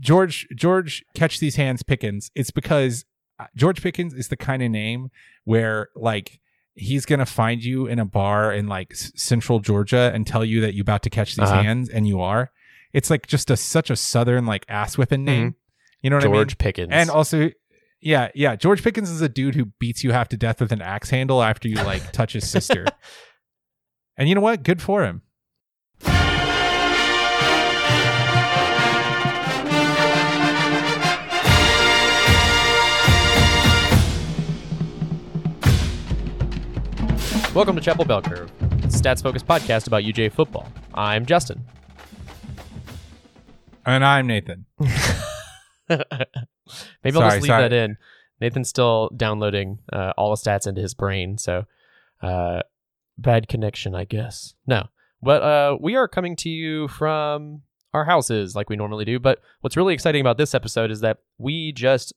George George catch these hands Pickens. It's because uh, George Pickens is the kind of name where like he's gonna find you in a bar in like s- central Georgia and tell you that you're about to catch these Uh-huh. hands, and you are. It's like just a such a southern like ass whipping name. You know what I mean? Mm-hmm. George Pickens. And also, yeah, yeah. George Pickens is a dude who beats you half to death with an axe handle after you like touch his sister. and you know what? Good for him. Welcome to Chapel Bell Curve, stats focused podcast about UGA football. I'm Justin. And I'm Nathan. Maybe I'll Sorry, just leave sorry. that in. Nathan's still downloading uh, all the stats into his brain, so uh, bad connection, I guess. No, but uh, we are coming to you from our houses like we normally do. But what's really exciting about this episode is that we just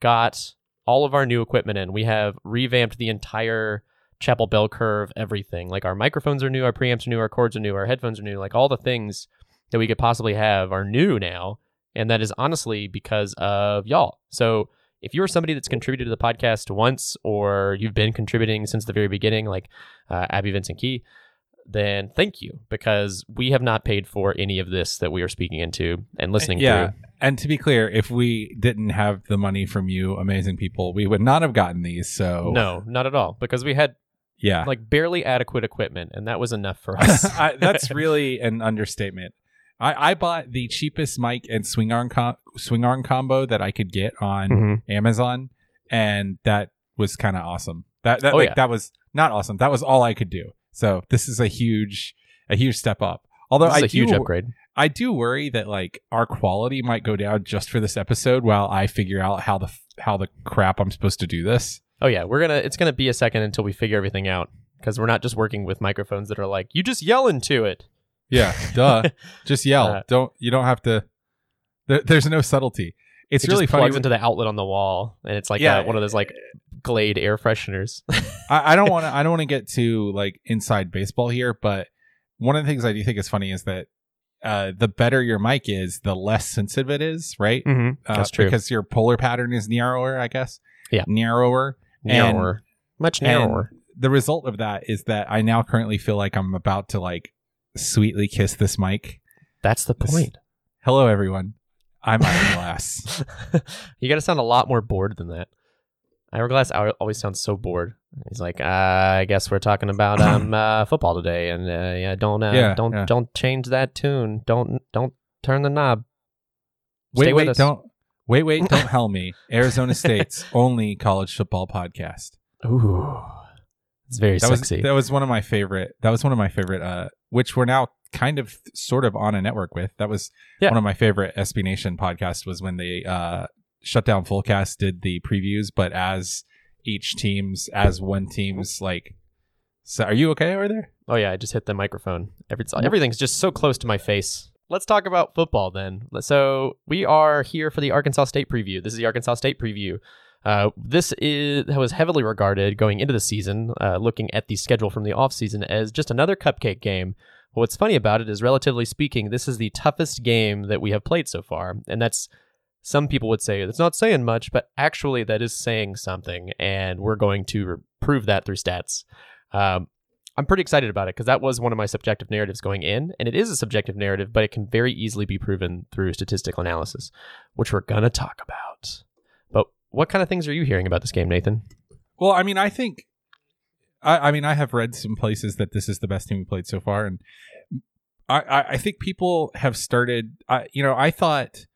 got all of our new equipment in. We have revamped the entire Chapel Bell Curve, everything. Like our microphones are new, our preamps are new, our cords are new, our headphones are new. Like all the things that we could possibly have are new now. And that is honestly because of y'all. So if you're somebody that's contributed to the podcast once or you've been contributing since the very beginning, like uh, Abby Vincent Key, then thank you because we have not paid for any of this that we are speaking into and listening yeah. to. And to be clear, if we didn't have the money from you, amazing people, we would not have gotten these. So No, not at all because we had yeah, like barely adequate equipment and that was enough for us. I, that's really an understatement. I, I bought the cheapest mic and swing arm com- swing arm combo that I could get on Mhm. Amazon, and that was kind of awesome. That that Oh, like yeah. that was not awesome. That was all I could do. So this is a huge a huge step up. Although This is I a huge do, upgrade. I do worry that like our quality might go down just for this episode while I figure out how the how the crap I'm supposed to do this. Oh yeah, we're gonna. It's gonna be a second until we figure everything out because we're not just working with microphones that are like you just yell into it. Yeah, duh. Just yell. Uh, don't you don't have to. There, there's no subtlety. It's it really just funny. plugs into the outlet on the wall, and it's like Yeah. uh, one of those like Glade air fresheners. I, I don't want to. I don't want to get to like inside baseball here, but one of the things I do think is funny is that uh, the better your mic is, the less sensitive it is, right? mm-hmm. Uh, That's true. because your polar pattern is narrower, I guess. Yeah. narrower. And- much narrower. the result of that is that I now currently feel like I'm about to like sweetly kiss this mic. That's the this- point. Hello, everyone. I'm Iron Glass. you got to sound a lot more bored than that. Hourglass al- always sounds so bored. He's like, uh, I guess we're talking about um uh, football today, and uh, yeah, don't uh, Yeah, don't yeah. don't change that tune. Don't don't turn the knob. wait, Stay with wait, us. don't wait, wait, don't hell me. Arizona State's only college football podcast. Ooh, it's very that sexy. was that was one of my favorite that was one of my favorite uh which we're now kind of sort of on a network with that was Yeah. one of my favorite SB Nation podcasts was when they uh shut down fullcast did the previews but as each team's as one team's like so are you okay over there Oh yeah, I just hit the microphone. Every, everything's just so close to my face. Let's talk about football then. So we are here for the Arkansas State preview. This is the Arkansas State preview. Uh, this is was heavily regarded going into the season, uh, looking at the schedule from the offseason as just another cupcake game. What's funny about it is, relatively speaking, this is the toughest game that we have played so far, and that's some people would say that's not saying much, but actually that is saying something, and we're going to prove that through stats. Um, I'm pretty excited about it because that was one of my subjective narratives going in, and it is a subjective narrative, but it can very easily be proven through statistical analysis, which we're gonna talk about. But what kind of things are you hearing about this game, Nathan? well I mean I think I I mean I have read some places that this is the best team we played so far and I I, I think people have started I you know I thought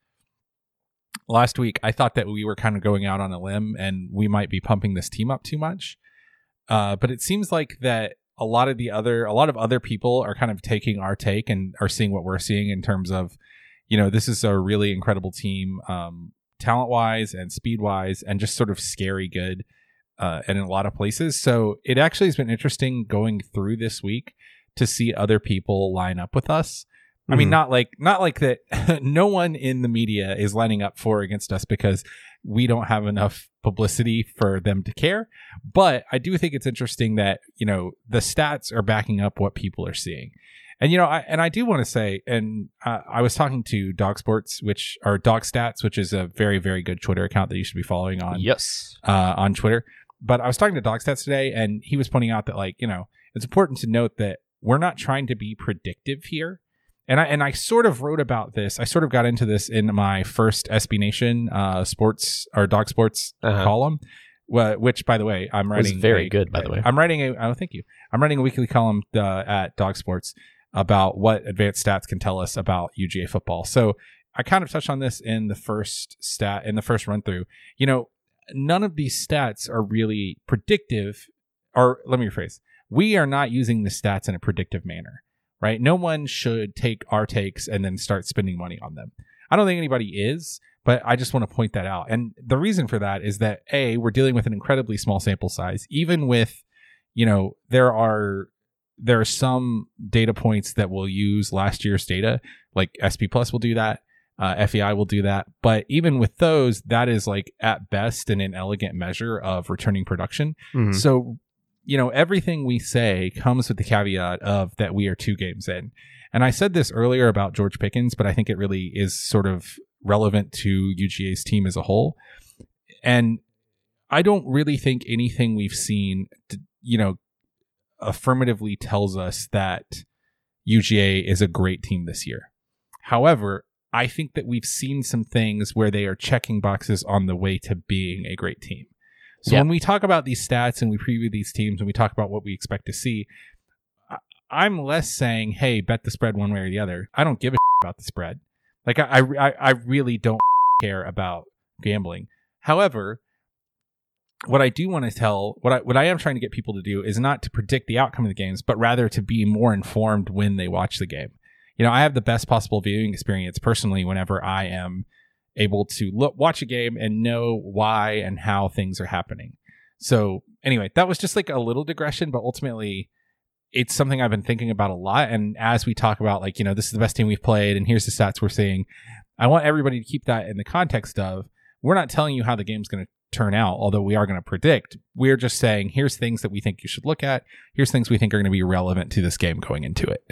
last week I thought that we were kind of going out on a limb and we might be pumping this team up too much. Uh, but it seems like that a lot of the other a lot of other people are kind of taking our take and are seeing what we're seeing in terms of you know this is a really incredible team um, talent wise and speed wise and just sort of scary good uh, and in a lot of places. So it actually has been interesting going through this week to see other people line up with us I mean, Mhm. not like not like that. no one in the media is lining up for against us because we don't have enough publicity for them to care. But I do think it's interesting that you know the stats are backing up what people are seeing, And you know, I, and I do want to say, and uh, I was talking to Dawg Sports, which or Dog Stats, which is a very very good Twitter account that you should be following on Yes. uh, on Twitter. But I was talking to Dog Stats today, and he was pointing out that like you know it's important to note that we're not trying to be predictive here. And I and I sort of wrote about this. I sort of got into this in my first SB Nation uh, sports or Dawg Sports Uh-huh. column. wh- Which, by the way, I'm writing. very a- good, by the way. I'm writing a. Oh, thank you. I'm writing a weekly column uh, at Dawg Sports about what advanced stats can tell us about UGA football. So I kind of touched on this in the first stat in the first run through. You know, none of these stats are really predictive. Or let me rephrase: we are not using the stats in a predictive manner, right? No one should take our takes and then start spending money on them. I don't think anybody is, but I just want to point that out. And the reason for that is that a we're dealing with an incredibly small sample size, even with you know there are there are some data points that will use last year's data like sp plus will do that uh, fei will do that but even with those that is like at best an inelegant measure of returning production Mhm. so you know everything we say comes with the caveat of that we are two games in and i said this earlier about george pickens but i think it really is sort of relevant to uga's team as a whole and i don't really think anything we've seen you know affirmatively tells us that UGA is a great team this year. However, I think that we've seen some things where they are checking boxes on the way to being a great team. So Yeah. when we talk about these stats and we preview these teams and we talk about what we expect to see, I- I'm less saying, "Hey, bet the spread one way or the other." I don't give a about the spread. Like I, I, I really don't care about gambling. However, what I do want to tell, what I what I am trying to get people to do is not to predict the outcome of the games, but rather to be more informed when they watch the game. You know, I have the best possible viewing experience personally whenever I am able to look watch a game and know why and how things are happening. So anyway, that was just like a little digression, but ultimately it's something I've been thinking about a lot. And as we talk about like, you know, this is the best team we've played and here's the stats we're seeing, I want everybody to keep that in the context of we're not telling you how the game's going to turn out, although we are going to predict. We're just saying here's things that we think you should look at. Here's things we think are going to be relevant to this game going into it.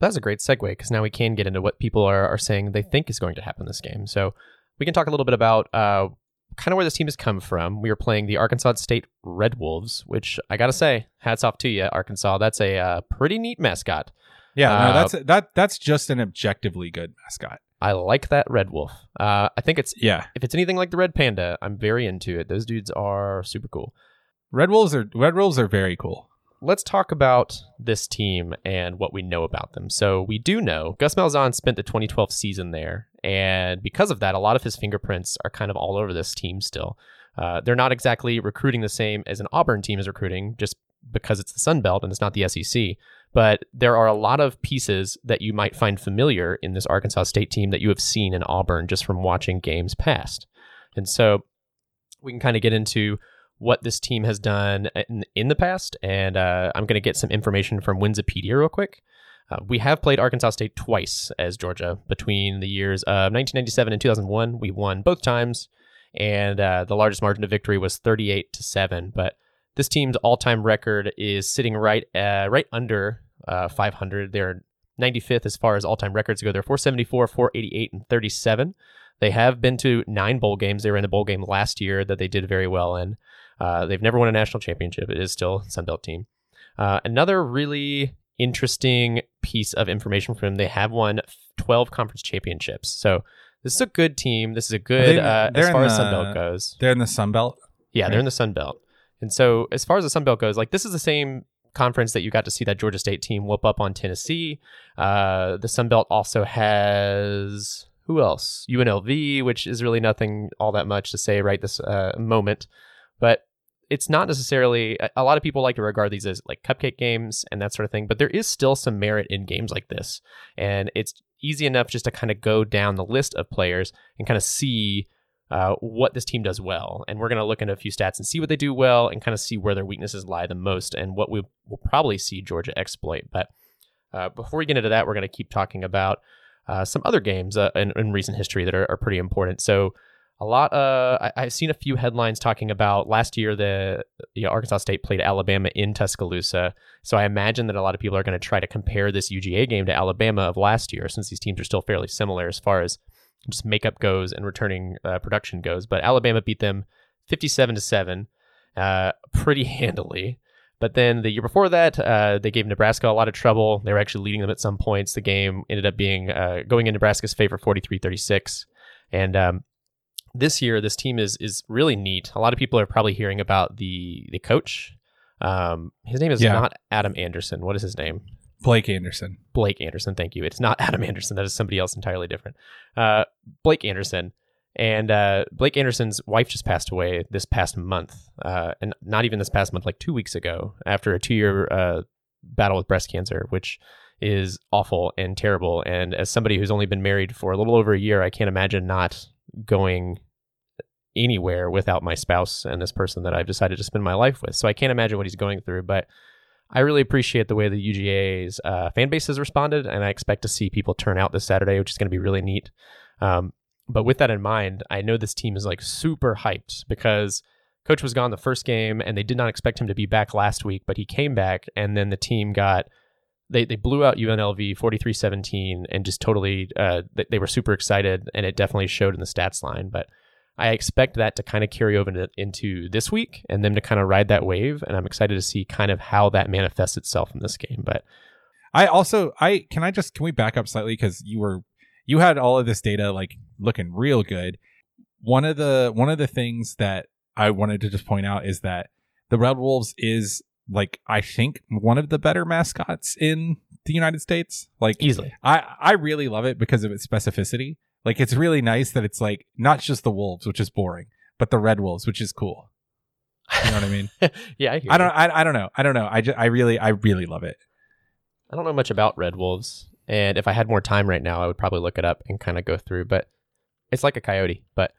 That's a great segue because now we can get into what people are, are saying they think is going to happen this game. So we can talk a little bit about uh, kind of where this team has come from. We are playing the Arkansas State Red Wolves, which I got to say, hats off to you, Arkansas. That's a uh, pretty neat mascot. Yeah, Uh, no, that's that that's just an objectively good mascot. I like that Red Wolf. Uh, I think it's Yeah. if it's anything like the Red Panda, I'm very into it. Those dudes are super cool. Red Wolves are Red Wolves are very cool. Let's talk about this team and what we know about them. So we do know Gus Malzahn spent the 2012 season there, and because of that, a lot of his fingerprints are kind of all over this team still. Uh, they're not exactly recruiting the same as an Auburn team is recruiting, just because it's the Sun Belt and it's not the SEC. But there are a lot of pieces that you might find familiar in this Arkansas State team that you have seen in Auburn just from watching games past. And so we can kind of get into what this team has done in, in the past, and uh, I'm going to get some information from Winsipedia real quick. Uh, we have played Arkansas State twice as Georgia between the years of 1997 and 2001. We won both times, and uh, the largest margin of victory was 38 to seven. But this team's all-time record is sitting right uh, right under uh, 500. They're 95th as far as all-time records go. They're 474, 488, and 37. They have been to nine bowl games. They were in the bowl game last year that they did very well in. Uh, they've never won a national championship. It is still a Sun Belt team. Uh, another really interesting piece of information from them: they have won 12 conference championships. So this is a good team. This is a good they- uh, as far as the- Sun Belt goes. They're in the Sun Belt. Yeah, they're in the Sun Belt. And so as far as the Sun Belt goes, like this is the same conference that you got to see that Georgia State team whoop up on Tennessee. Uh, the Sun Belt also has who else? UNLV, which is really nothing all that much to say right this uh, moment, it's not necessarily. a- lot of people like to regard these as like cupcake games and that sort of thing, but there is still some merit in games like this, and it's easy enough just to kind of go down the list of players and kind of see uh, what this team does well. And we're going to look into a few stats and see what they do well and kind of see where their weaknesses lie the most and what we will probably see Georgia exploit. But uh, before we get into that, we're going to keep talking about uh, some other games uh, in, in recent history that are, are pretty important. So a lot. Uh, I, I've seen a few headlines talking about last year the you know, Arkansas State played Alabama in Tuscaloosa. So I imagine that a lot of people are going to try to compare this UGA game to Alabama of last year, since these teams are still fairly similar as far as just makeup goes and returning uh, production goes. But Alabama beat them fifty-seven to seven, uh, pretty handily. But then the year before that, uh, they gave Nebraska a lot of trouble. They were actually leading them at some points. The game ended up being uh, going in Nebraska's favor 43 36. And um, this year, this team is is really neat. A lot of people are probably hearing about the the coach. Um, his name is Yeah. not Adam Anderson. What is his name? Blake Anderson. Blake Anderson. Thank you. It's not Adam Anderson. That is somebody else entirely different. Uh, Blake Anderson. And uh, Blake Anderson's wife just passed away this past month, uh, and not even this past month, like two weeks ago, after a two-year uh, battle with breast cancer, which is awful and terrible. And as somebody who's only been married for a little over a year, I can't imagine not going anywhere without my spouse and this person that I've decided to spend my life with. So I can't imagine what he's going through, but I really appreciate the way the UGA's uh, fan base has responded, and I expect to see people turn out this Saturday, which is going to be really neat. Um, but with that in mind, I know this team is like super hyped because coach was gone the first game, and they did not expect him to be back last week, but he came back, and then the team got they they blew out UNLV 43-17 and just totally uh, they, they were super excited, and it definitely showed in the stats line, but. I expect that to kind of carry over into, into this week and them to kind of ride that wave. And I'm excited to see kind of how that manifests itself in this game. But I also I can I just can we back up slightly because you were you had all of this data like looking real good. One of the one of the things that I wanted to just point out is that the Red Wolves is like I think one of the better mascots in the United States. Like easily. I I really love it because of its specificity. Like it's really nice that it's like not just the wolves, which is boring, but the red wolves, which is cool. You know what I mean? yeah, I hear I don't. I, I don't know. I don't know. I just I really I really love it. I don't know much about Red Wolves. And if I had more time right now, I would probably look it up and kind of go through. But it's like a coyote, but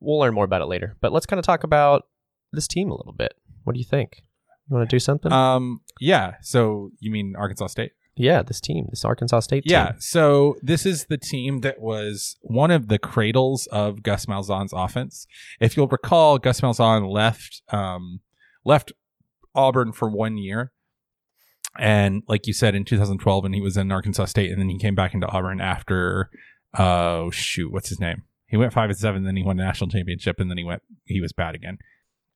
we'll learn more about it later. But let's kind of talk about this team a little bit. What do you think? You want to do something? Um yeah, so you mean Arkansas State? Yeah, this team, this Arkansas State team. Yeah, so this is the team that was one of the cradles of Gus Malzahn's offense. If you'll recall, Gus Malzahn left um, left Auburn for one year, and like you said, in 2012, and he was in Arkansas State, and then he came back into Auburn after. Oh shoot, what's his name? He went five and seven, then he won a national championship, and then he went he was bad again.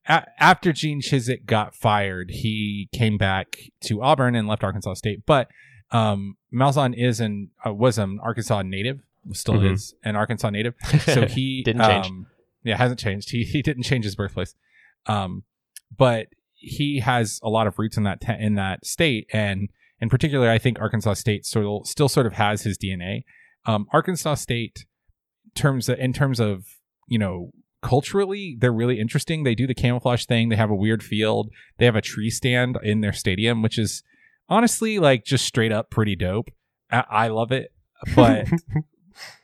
A- after Gene Chizik got fired, he came back to Auburn and left Arkansas State, but um, Malzahn is an uh, was an Arkansas native, still Mhm. is an Arkansas native. So he Didn't change. Um, yeah, hasn't changed. He he didn't change his birthplace, um, but he has a lot of roots in that te- in that state, and in particular, I think Arkansas State still still sort of has his DNA. Um, Arkansas State, terms in terms of you know culturally they're really interesting they do the camouflage thing they have a weird field they have a tree stand in their stadium which is honestly like just straight up pretty dope. I, I love it but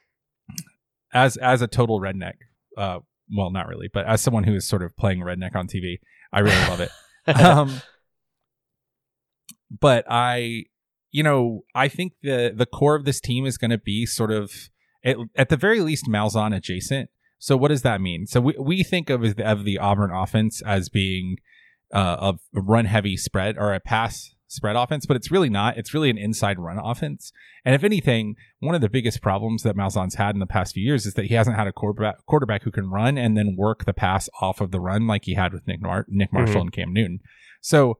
as as a total redneck uh well not really but as someone who is sort of playing redneck on tv i really love it. Um but i you know i think the the core of this team is going to be sort of at, at the very least malzahn adjacent. So what does that mean? So we, we think of the, of the auburn offense as being uh, a run heavy spread or a pass spread offense but it's really not it's really an inside run offense and if anything one of the biggest problems that malzahn's had in the past few years is that he hasn't had a quarterback quarterback who can run and then work the pass off of the run like he had with nick, Mar- nick marshall Mhm. and cam newton so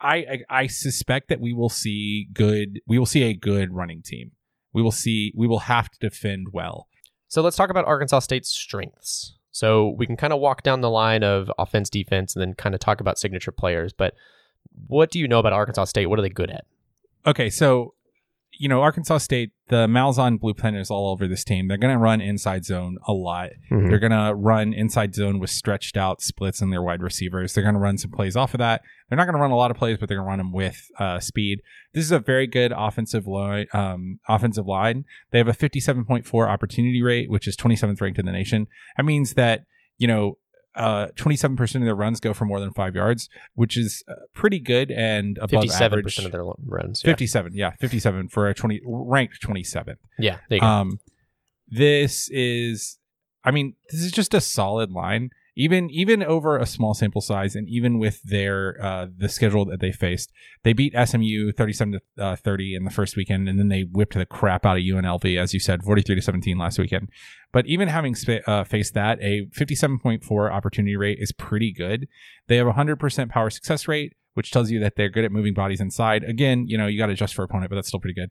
I, I I suspect that we will see good we will see a good running team. We will see we will have to defend well. So let's talk about Arkansas State's strengths. So we can kind of walk down the line of offense, defense, and then kind of talk about signature players. But what do you know about Arkansas State? What are they good at? Okay, so you know Arkansas State, the Malzahn blueprint is all over this team. They're going to run inside zone a lot. They're going to run inside zone with stretched out splits in their wide receivers. They're going to run some plays off of that. They're not going to run a lot of plays, but they're going to run them with uh, speed. This is a very good offensive line. Um, offensive line. They have a 57.4 opportunity rate, which is 27th ranked in the nation. That means that you know. Uh, 27% of their runs go for more than five yards, which is uh, pretty good and above Fifty-seven average. percent of their runs. Yeah. 57, yeah, 57 for a 20 ranked 27th. Yeah, there you go. Um, this is I mean, this is just a solid line. Even even over a small sample size, and even with their uh, the schedule that they faced, they beat SMU thirty seven to uh, thirty in the first weekend, and then they whipped the crap out of UNLV, as you said, forty three to seventeen last weekend. But even having sp- uh, faced that, a fifty seven point four opportunity rate is pretty good. They have a hundred percent power success rate, which tells you that they're good at moving bodies inside. Again, you know you got to adjust for opponent, but that's still pretty good.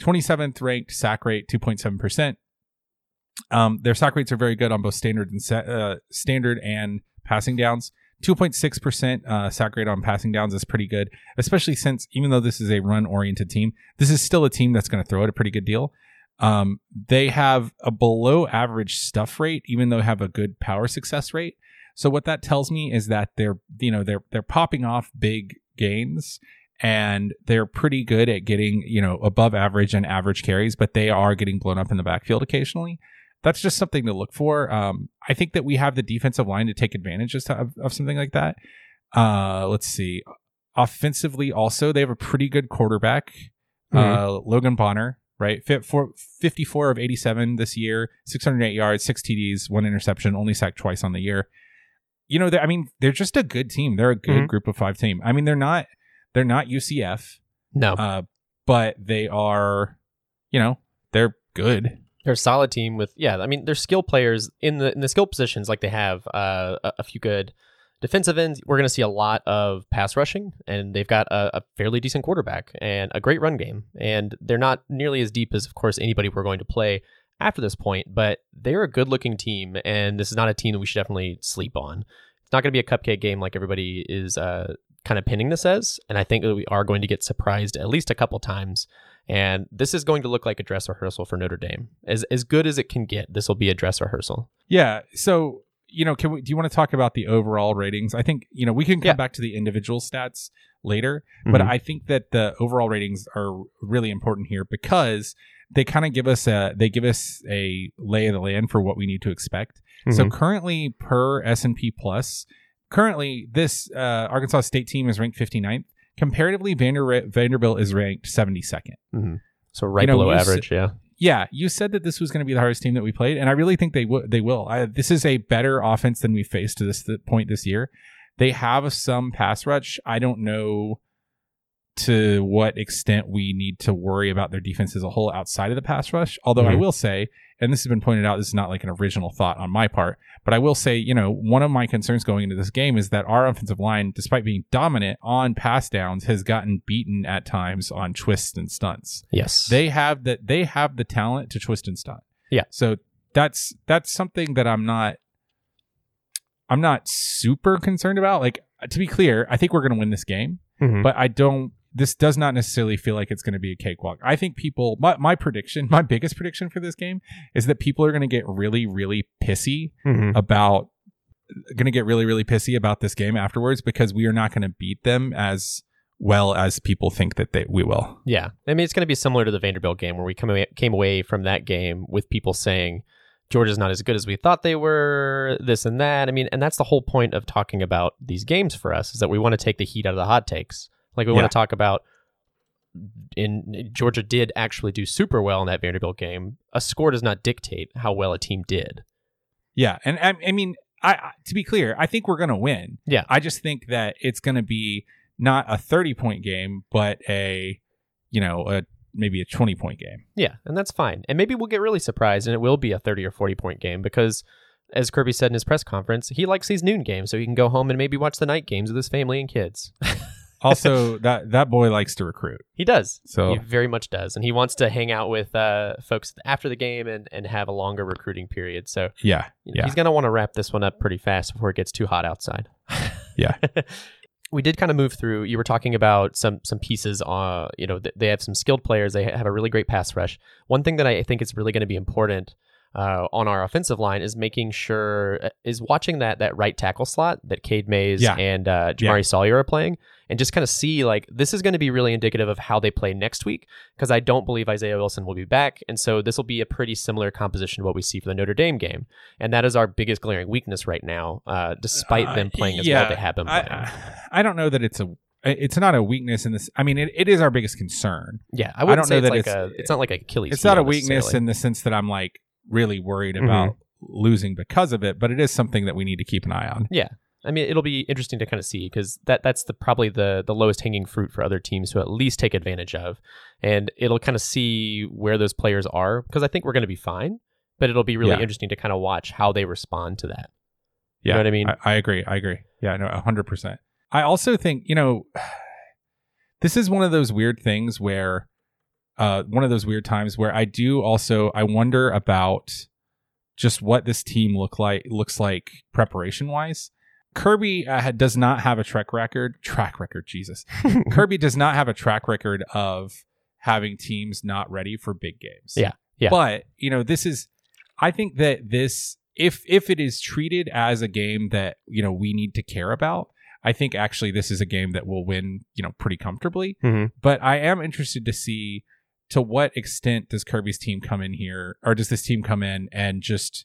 Twenty seventh ranked sack rate, two point seven percent. Um, their sack rates are very good on both standard and uh, standard and passing downs. 2.6% uh, sack rate on passing downs is pretty good, especially since even though this is a run oriented team, this is still a team that's going to throw it a pretty good deal. Um, they have a below average stuff rate, even though they have a good power success rate. So what that tells me is that they're you know they're they're popping off big gains and they're pretty good at getting you know above average and average carries, but they are getting blown up in the backfield occasionally that's just something to look for. Um, I think that we have the defensive line to take advantage of, of something like that. Uh, let's see. Offensively, also, they have a pretty good quarterback, mm-hmm. uh, Logan Bonner, right? Fit for 54 of 87 this year, 608 yards, six TDs, one interception, only sacked twice on the year. You know, I mean, they're just a good team. They're a good mm-hmm. group of five team. I mean, they're not they're not UCF, no, uh, but they are, you know, they're good. They're a solid team with yeah. I mean, they're skill players in the in the skill positions. Like they have uh, a, a few good defensive ends. We're going to see a lot of pass rushing, and they've got a, a, fairly decent quarterback and a great run game. And they're not nearly as deep as, of course, anybody we're going to play after this point. But they're a good looking team, and this is not a team that we should definitely sleep on. It's not going to be a cupcake game like everybody is uh, kind of pinning this as. And I think that we are going to get surprised at least a couple times and this is going to look like a dress rehearsal for Notre Dame. As as good as it can get, this will be a dress rehearsal. Yeah. So, you know, can we do you want to talk about the overall ratings? I think, you know, we can come yeah. back to the individual stats later, mm-hmm. but I think that the overall ratings are really important here because they kind of give us a they give us a lay of the land for what we need to expect. Mm-hmm. So currently per S&P Plus, currently this uh, Arkansas State team is ranked 59th comparatively, Vander- Vanderbilt is ranked 72nd. Mm-hmm. So right you know, below average, yeah. Yeah, you said that this was going to be the hardest team that we played, and I really think they would. They will. I, this is a better offense than we faced to this th- point this year. They have some pass rush. I don't know to what extent we need to worry about their defense as a whole outside of the pass rush. Although mm-hmm. I will say, and this has been pointed out, this is not like an original thought on my part, but I will say, you know, one of my concerns going into this game is that our offensive line, despite being dominant on pass downs, has gotten beaten at times on twists and stunts. Yes. They have that they have the talent to twist and stunt. Yeah. So that's that's something that I'm not I'm not super concerned about. Like to be clear, I think we're going to win this game, mm-hmm. but I don't this does not necessarily feel like it's going to be a cakewalk. I think people, my, my prediction, my biggest prediction for this game is that people are going to get really, really pissy mm-hmm. about, going to get really, really pissy about this game afterwards because we are not going to beat them as well as people think that they we will. Yeah, I mean it's going to be similar to the Vanderbilt game where we come away, came away from that game with people saying Georgia's not as good as we thought they were, this and that. I mean, and that's the whole point of talking about these games for us is that we want to take the heat out of the hot takes. Like we yeah. want to talk about in Georgia did actually do super well in that Vanderbilt game. A score does not dictate how well a team did. Yeah, and I, I mean, I to be clear, I think we're going to win. Yeah, I just think that it's going to be not a thirty point game, but a you know a maybe a twenty point game. Yeah, and that's fine. And maybe we'll get really surprised, and it will be a thirty or forty point game because. As Kirby said in his press conference, he likes these noon games so he can go home and maybe watch the night games with his family and kids. also, that that boy likes to recruit. He does. So he very much does, and he wants to hang out with uh, folks after the game and, and have a longer recruiting period. So yeah, you know, yeah. he's gonna want to wrap this one up pretty fast before it gets too hot outside. yeah. we did kind of move through. You were talking about some some pieces. Uh, you know, they have some skilled players. They have a really great pass rush. One thing that I think is really going to be important uh, on our offensive line is making sure uh, is watching that that right tackle slot that Cade Mays yeah. and uh, Jamaree yeah. Salyer are playing, and just kind of see like this is going to be really indicative of how they play next week because I don't believe Isaiah Wilson will be back, and so this will be a pretty similar composition to what we see for the Notre Dame game, and that is our biggest glaring weakness right now, uh, despite them uh, playing as yeah, well as they have been playing. I, I don't know that it's a it's not a weakness in this. I mean, it, it is our biggest concern. Yeah, I, I don't know that like it's, a, it's not like Achilles. It's not a weakness in the sense that I'm like, really worried mm-hmm. about losing because of it, but it is something that we need to keep an eye on. Yeah. I mean, it'll be interesting to kind of see because that that's the probably the the lowest hanging fruit for other teams to at least take advantage of, and it'll kind of see where those players are because I think we're going to be fine, but it'll be really Yeah. interesting to kind of watch how they respond to that. Yeah, know what I mean? I, I agree. I agree. Yeah, i no, hundred percent. I also think you know, this is one of those weird things where, uh, one of those weird times where I do also I wonder about just what this team look like looks like preparation wise. Kirby uh, does not have a track record. Track record, Jesus. Kirby does not have a track record of having teams not ready for big games. Yeah, yeah. But, you know, this is I think that this if if it is treated as a game that, you know, we need to care about, I think actually this is a game that will win, you know, pretty comfortably. Mhm. But I am interested to see to what extent does Kirby's team come in here or does this team come in and just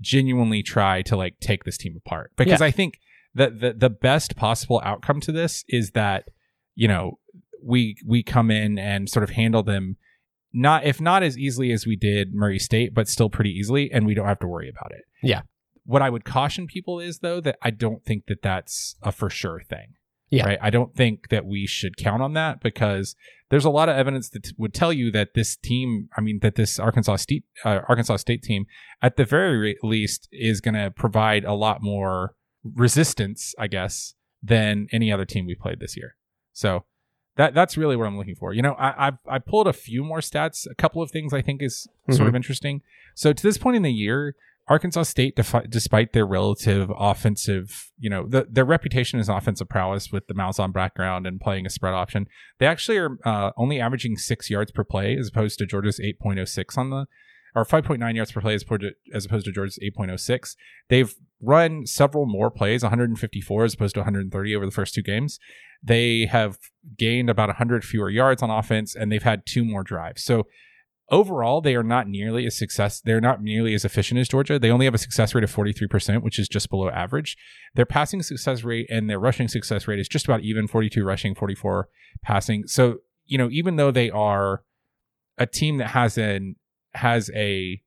genuinely try to like take this team apart? Because I think that the the best possible outcome to this is that, you know, we we come in and sort of handle them not if not as easily as we did Murray State, but still pretty easily, and we don't have to worry about it. Yeah. What I would caution people is though that I don't think that that's a for sure thing. Yeah. Right. I don't think that we should count on that because there's a lot of evidence that would tell you that this team, I mean, that this Arkansas State uh, Arkansas State team, at the very least, is going to provide a lot more resistance, I guess, than any other team we played this year. So that that's really what I'm looking for. You know, I I've, I pulled a few more stats. A couple of things I think is sort of interesting. So to this point in the year, Arkansas State, defi- despite their relative offensive, you know, the, their reputation as offensive prowess with the on background and playing a spread option, they actually are uh, only averaging six yards per play as opposed to Georgia's 8.06 on the, or 5.9 yards per play as opposed to, as opposed to Georgia's 8.06. They've run several more plays, 154 as opposed to 130 over the first two games. They have gained about 100 fewer yards on offense, and they've had two more drives. So overall, they are not nearly as success. They're not nearly as efficient as Georgia. They only have a success rate of 43%, which is just below average. Their passing success rate and their rushing success rate is just about even 42 rushing, 44 passing. So, you know, even though they are a team that has an has a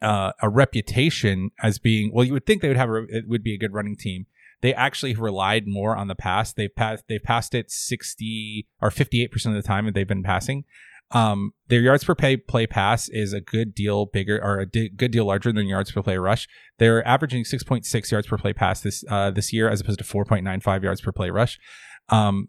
uh, a reputation as being well, you would think they would have a, it would be a good running team. They actually relied more on the pass. They've passed they've passed it 60 or 58 percent of the time that they've been passing. Um, their yards per play play pass is a good deal bigger or a di- good deal larger than yards per play rush. They're averaging 6.6 yards per play pass this uh, this year as opposed to 4.95 yards per play rush. Um,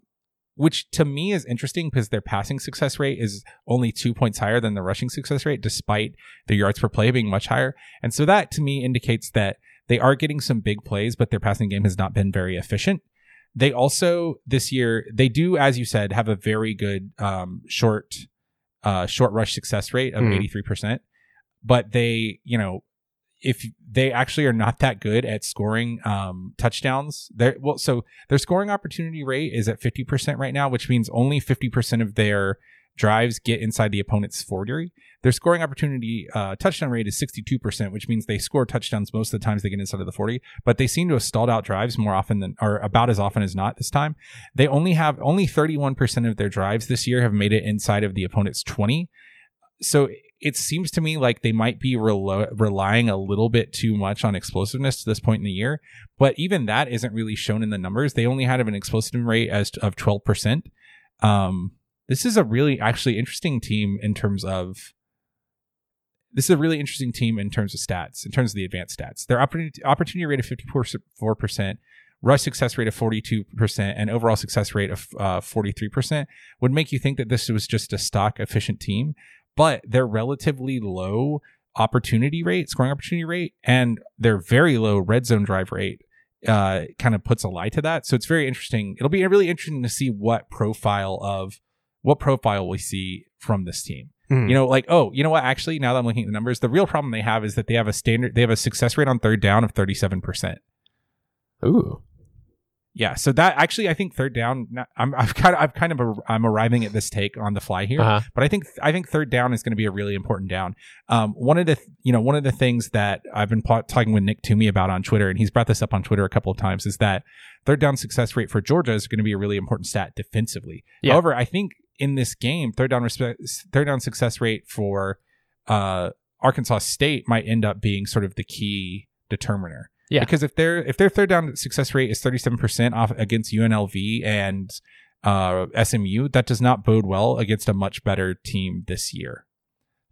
which to me is interesting because their passing success rate is only two points higher than the rushing success rate, despite their yards per play being much higher. And so that to me indicates that they are getting some big plays, but their passing game has not been very efficient. They also this year they do, as you said, have a very good um, short uh, short rush success rate of Mhm. eighty three percent. But they, you know, if they actually are not that good at scoring um, touchdowns, they're well. So their scoring opportunity rate is at fifty percent right now, which means only fifty percent of their drives get inside the opponent's forty. Their scoring opportunity uh, touchdown rate is sixty two percent, which means they score touchdowns most of the times they get inside of the forty. But they seem to have stalled out drives more often than, or about as often as not this time. They only have only thirty one percent of their drives this year have made it inside of the opponent's twenty. So it seems to me like they might be relying a little bit too much on explosiveness to this point in the year, but even that isn't really shown in the numbers. They only had an explosive rate as of twelve percent. Um, this is a really actually interesting team in terms of. This is a really interesting team in terms of stats, in terms of the advanced stats. Their opportunity, rate of 54%, rush success rate of 42%, and overall success rate of uh, 43% would make you think that this was just a stock efficient team but their relatively low opportunity rate, scoring opportunity rate, and their very low red zone drive rate uh, kind of puts a lie to that. So it's very interesting. It'll be really interesting to see what profile of what profile we see from this team. Mhm. You know, like, oh, you know what? Actually, now that I'm looking at the numbers, the real problem they have is that they have a standard, they have a success rate on third down of 37%. Ooh. Yeah, so that actually, I think third down. I'm, I've kind of, I've kind of, ar- I'm arriving at this take on the fly here. Uh-huh. But I think I think third down is going to be a really important down. Um, one of the you know one of the things that I've been po- talking with Nick Toomey about on Twitter, and he's brought this up on Twitter a couple of times, is that third down success rate for Georgia is going to be a really important stat defensively. Yeah. However, I think in this game, third down third down success rate for uh, Arkansas State might end up being sort of the key determiner. Yeah. Because if their if their third down success rate is 37% off against UNLV and uh, SMU, that does not bode well against a much better team this year.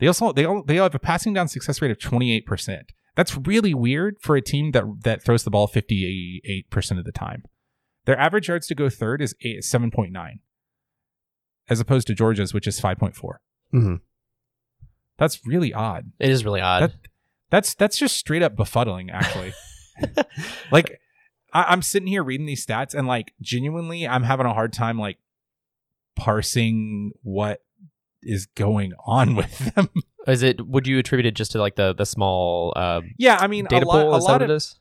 They also they all, they all have a passing down success rate of 28%. That's really weird for a team that that throws the ball 58% of the time. Their average yards to go third is 7.9 as opposed to Georgia's which is 5.4. Mhm. That's really odd. It is really odd. That, that's that's just straight up befuddling, actually. like I, I'm sitting here reading these stats, and like genuinely, I'm having a hard time like parsing what is going on with them. is it? Would you attribute it just to like the the small uh, yeah, I mean, data a lot, pool? a lot of it is?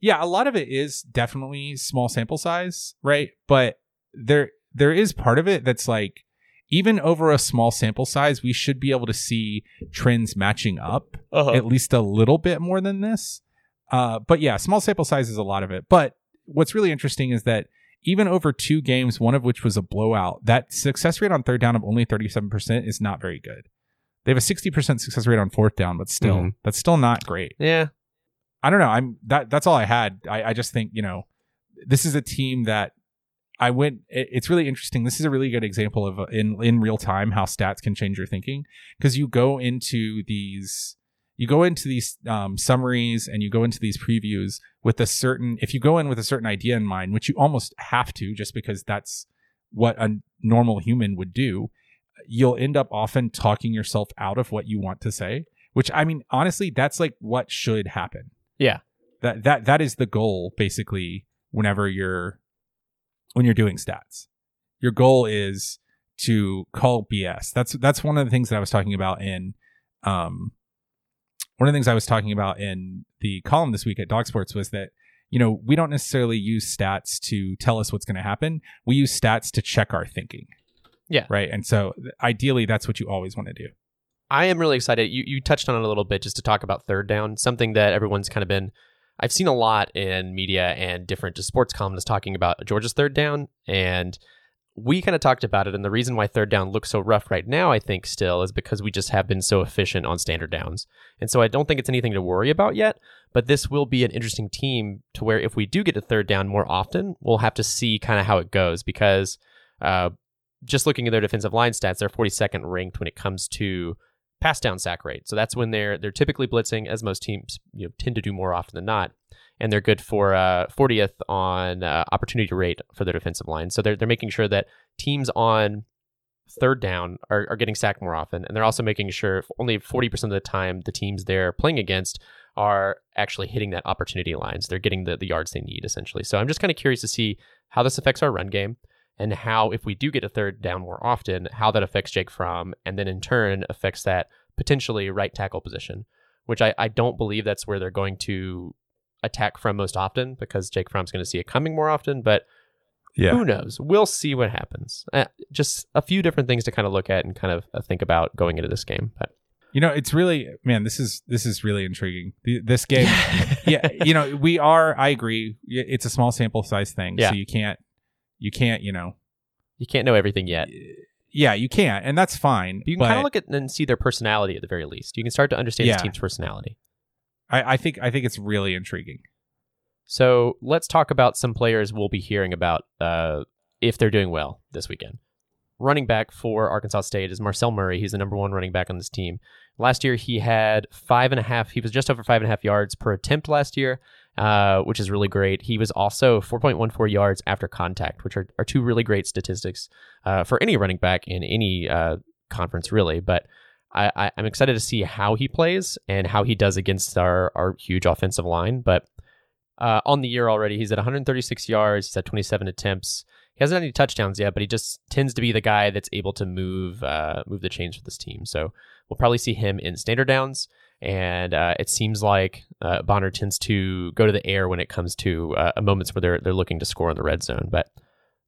yeah, a lot of it is definitely small sample size, right? But there there is part of it that's like even over a small sample size, we should be able to see trends matching up. Uh-huh. at least a little bit more than this. Uh, but yeah, small sample size is a lot of it. But what's really interesting is that even over two games, one of which was a blowout, that success rate on third down of only 37% is not very good. They have a 60% success rate on fourth down, but still, Mhm. that's still not great. Yeah. I don't know. I'm that. That's all I had. I, I just think you know, this is a team that I went. It's really interesting. This is a really good example of uh, in in real time how stats can change your thinking because you go into these you go into these um, summaries and you go into these previews with a certain if you go in with a certain idea in mind which you almost have to just because that's what a normal human would do you'll end up often talking yourself out of what you want to say which i mean honestly that's like what should happen Yeah. that that that is the goal basically whenever you're when you're doing stats your goal is to call bs that's that's one of the things that i was talking about in um one of the things i was talking about in the column this week at dawg sports was that you know we don't necessarily use stats to tell us what's going to happen we use stats to check our thinking Yeah. right and so ideally that's what you always want to do I am really excited. You you touched on it a little bit just to talk about third down, something that everyone's kind of been. I've seen a lot in media and different sports columnists talking about Georgia's third down, and we kind of talked about it. And the reason why third down looks so rough right now, I think, still is because we just have been so efficient on standard downs, and so I don't think it's anything to worry about yet. But this will be an interesting team to where if we do get a third down more often, we'll have to see kind of how it goes because. Uh, just looking at their defensive line stats, they're 42nd ranked when it comes to pass down sack rate. So that's when they're they're typically blitzing, as most teams you know tend to do more often than not, and they're good for uh, 40th on uh, opportunity rate for their defensive line. So they're they're making sure that teams on third down are, are getting sacked more often, and they're also making sure only 40% of the time the teams they're playing against are actually hitting that opportunity lines. They're getting the, the yards they need essentially. So I'm just kind of curious to see how this affects our run game and how if we do get a third down more often, how that affects Jake Fromm, and then in turn affects that potentially right tackle position, which I, I don't believe that's where they're going to attack from most often because Jake Fromm's going to see it coming more often, but who knows? We'll see what happens. Uh, just a few different things to kind of look at and kind of uh, think about going into this game. But You know, it's really man. This is this is really intriguing. The- This game, yeah. You know, we are. I agree. It's a small sample size thing, Yeah. so you can't, you can't. You know, you can't know everything yet. yeah, you can't, and that's fine. You can but kind of look at and see their personality at the very least. You can start to understand Yeah. this team's personality. I, I think I think it's really intriguing. So let's talk about some players we'll be hearing about uh, if they're doing well this weekend. Running back for Arkansas State is Marcel Murray. He's the number one running back on this team. Last year, he had five and a half. He was just over five and a half yards per attempt last year, uh, which is really great. He was also 4.14 yards after contact, which are, are two really great statistics uh, for any running back in any uh, conference, really. But I, I'm excited to see how he plays and how he does against our, our huge offensive line. But uh, on the year already. He's at 136 yards. He's at 27 attempts. He hasn't had any touchdowns yet, but he just tends to be the guy that's able to move uh, move the chains for this team. So we'll probably see him in standard downs. And uh, it seems like uh, Bonner tends to go to the air when it comes to uh, moments where they're they're looking to score in the red zone. But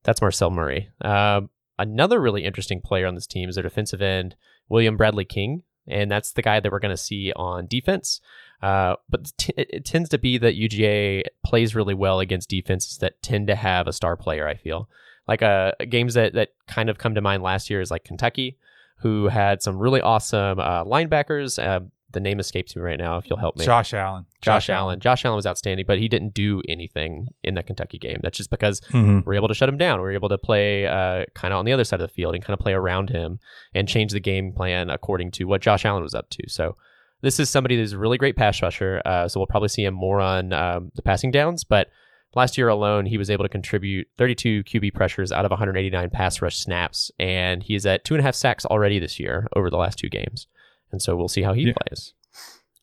that's Marcel Murray. Um another really interesting player on this team is their defensive end, William Bradley King, and that's the guy that we're going to see on defense. Uh, but t- it, it tends to be that UGA plays really well against defenses that tend to have a star player. I feel like uh, games that that kind of come to mind last year is like Kentucky, who had some really awesome uh, linebackers. Uh, the name escapes me right now. If you'll help me, Josh Allen. Josh, Allen. Josh Allen was outstanding, but he didn't do anything in that Kentucky game. That's just because Mhm. we are able to shut him down. We are able to play uh, kind of on the other side of the field and kind of play around him and change the game plan according to what Josh Allen was up to. So this is somebody that's a really great pass rusher. Uh, so we'll probably see him more on um, the passing downs. But last year alone, he was able to contribute 32 QB pressures out of 189 pass rush snaps, and he is at two and a half sacks already this year over the last two games. And so we'll see how he Yeah. plays.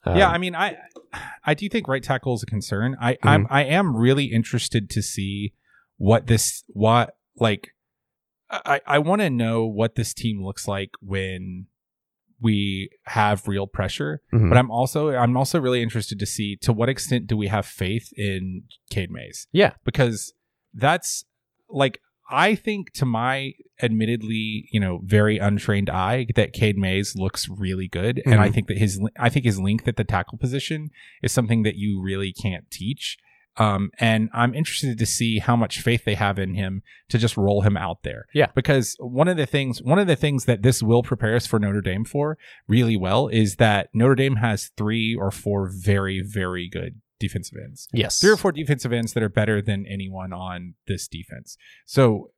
Um, yeah, I mean, I I do think right tackle is a concern. I I'm I am really interested to see what this what like I I want to know what this team looks like when we have real pressure. Mhm. But I'm also I'm also really interested to see to what extent do we have faith in Cade Mays yeah, because that's like I think to my admittedly, you know, very untrained eye that Cade Mays looks really good and I Mhm. think that his I think his length at the tackle position is something that you really can't teach. Um, and I'm interested to see how much faith they have in him to just roll him out there. Yeah. Because one of the things, one of the things that this will prepare us for Notre Dame for really well is that Notre Dame has three or four very, very good defensive ends yes, three or four defensive ends that are better than anyone on this defense. So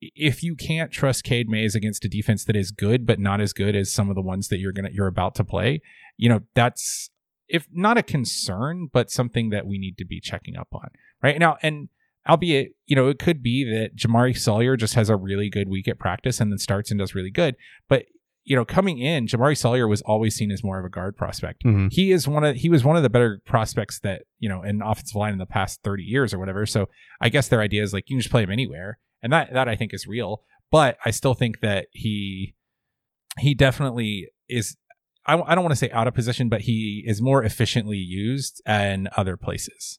if you can't trust Cade Mays against a defense that is good but not as good as some of the ones that you're gonna you're about to play, you know that's if not a concern, but something that we need to be checking up on right now. And albeit, you know, it could be that Jamaree Salyer just has a really good week at practice and then starts and does really good, but you know, coming in, Jamaree Salyer was always seen as more of a guard prospect. Mhm. he is one of he was one of the better prospects that you know in offensive line in the past 30 years or whatever. So i guess their idea is like you can just play him anywhere. And that that i think is real. But i still think that he he definitely is i, I don't want to say out of position but he is more efficiently used in other places.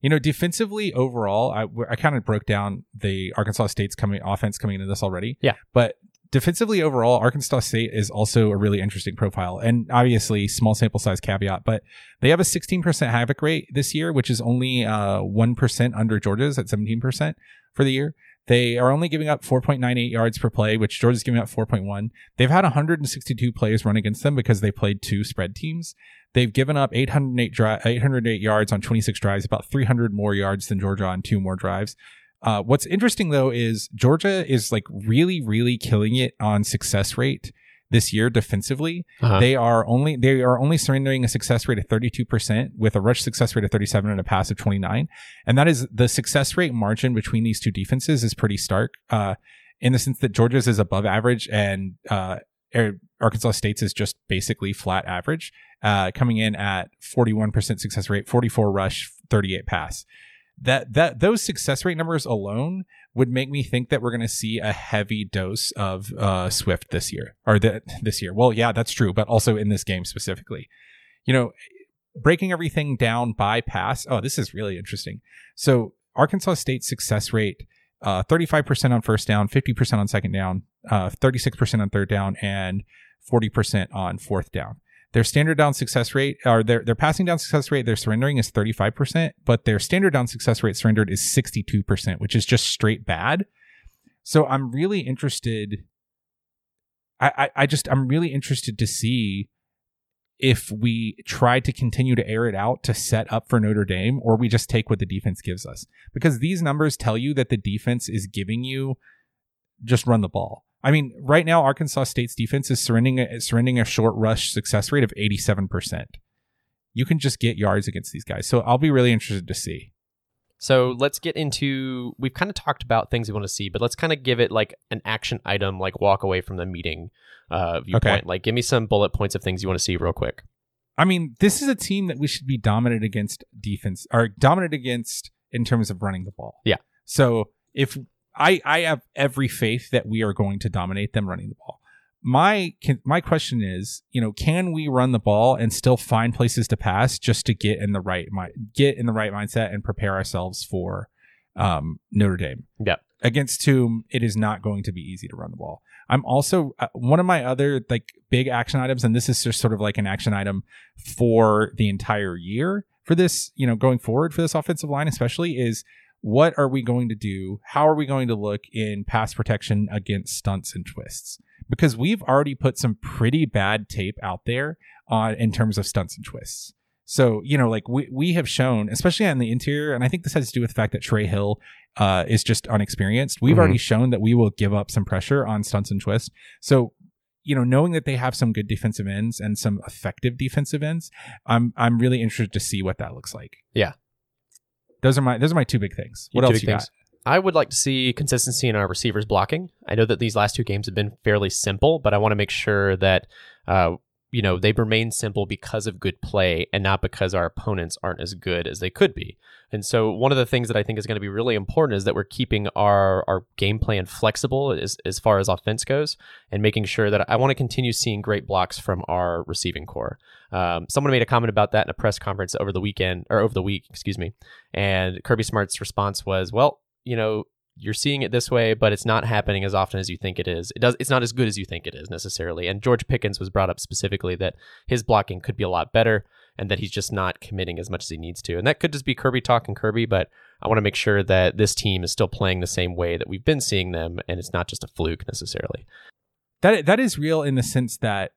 You know defensively overall i, I kind of broke down the arkansas state's coming offense coming into this already. Yeah. but defensively overall, Arkansas State is also a really interesting profile. And obviously, small sample size caveat, but they have a 16% havoc rate this year, which is only uh, 1% under Georgia's at 17% for the year. They are only giving up 4.98 yards per play, which Georgia's giving up 4.1. They've had 162 plays run against them because they played two spread teams. They've given up 808, dri- 808 yards on 26 drives, about 300 more yards than Georgia on two more drives. Uh, what's interesting though is Georgia is like really, really killing it on success rate this year defensively. Uh-huh. They are only they are only surrendering a success rate of 32% with a rush success rate of 37 and a pass of 29. And that is the success rate margin between these two defenses is pretty stark. Uh, in the sense that Georgia's is above average and uh, Arkansas State's is just basically flat average, uh, coming in at 41% success rate, 44 rush, 38 pass that that those success rate numbers alone would make me think that we're going to see a heavy dose of uh, Swift this year or the, this year. Well, yeah, that's true, but also in this game specifically. You know, breaking everything down by pass. Oh, this is really interesting. So Arkansas State success rate. Uh, 35% on first down, 50% on second down, uh, 36% on third down, and 40% on fourth down. Their standard down success rate, or their, their passing down success rate, their surrendering is 35%, but their standard down success rate surrendered is 62%, which is just straight bad. So I'm really interested. I, I, I just, I'm really interested to see if we try to continue to air it out to set up for Notre Dame or we just take what the defense gives us. Because these numbers tell you that the defense is giving you just run the ball. I mean, right now Arkansas State's defense is surrendering a, surrendering a short rush success rate of 87%. You can just get yards against these guys. So I'll be really interested to see. So let's get into. We've kind of talked about things we want to see, but let's kind of give it like an action item, like walk away from the meeting uh, viewpoint. Okay. Like, give me some bullet points of things you want to see real quick. I mean, this is a team that we should be dominant against defense or dominant against in terms of running the ball. Yeah. So if I I have every faith that we are going to dominate them running the ball. My can, my question is, you know, can we run the ball and still find places to pass just to get in the right get in the right mindset and prepare ourselves for um, Notre Dame? Yep. Against whom it is not going to be easy to run the ball. I'm also uh, one of my other like big action items, and this is just sort of like an action item for the entire year for this, you know, going forward for this offensive line, especially is what are we going to do? How are we going to look in pass protection against stunts and twists? Because we've already put some pretty bad tape out there on in terms of stunts and twists. So, you know, like we, we have shown, especially on the interior, and I think this has to do with the fact that Trey Hill uh, is just unexperienced. We've Mhm. already shown that we will give up some pressure on stunts and twists. So, you know, knowing that they have some good defensive ends and some effective defensive ends, I'm I'm really interested to see what that looks like. Yeah. Those are my those are my two big things. What else you got? I would like to see consistency in our receivers blocking. I know that these last two games have been fairly simple, but I want to make sure that uh, you know they remain simple because of good play and not because our opponents aren't as good as they could be. And so one of the things that I think is going to be really important is that we're keeping our our game plan flexible as as far as offense goes, and making sure that I want to continue seeing great blocks from our receiving corps. Um, someone made a comment about that in a press conference over the weekend or over the week, excuse me, and Kirby Smart's response was, "Well, you know." You're seeing it this way, but it's not happening as often as you think it is. It does. It's not as good as you think it is necessarily. And George Pickens was brought up specifically that his blocking could be a lot better, and that he's just not committing as much as he needs to. And that could just be Kirby talking Kirby, but I want to make sure that this team is still playing the same way that we've been seeing them, and it's not just a fluke necessarily. that that is real in the sense that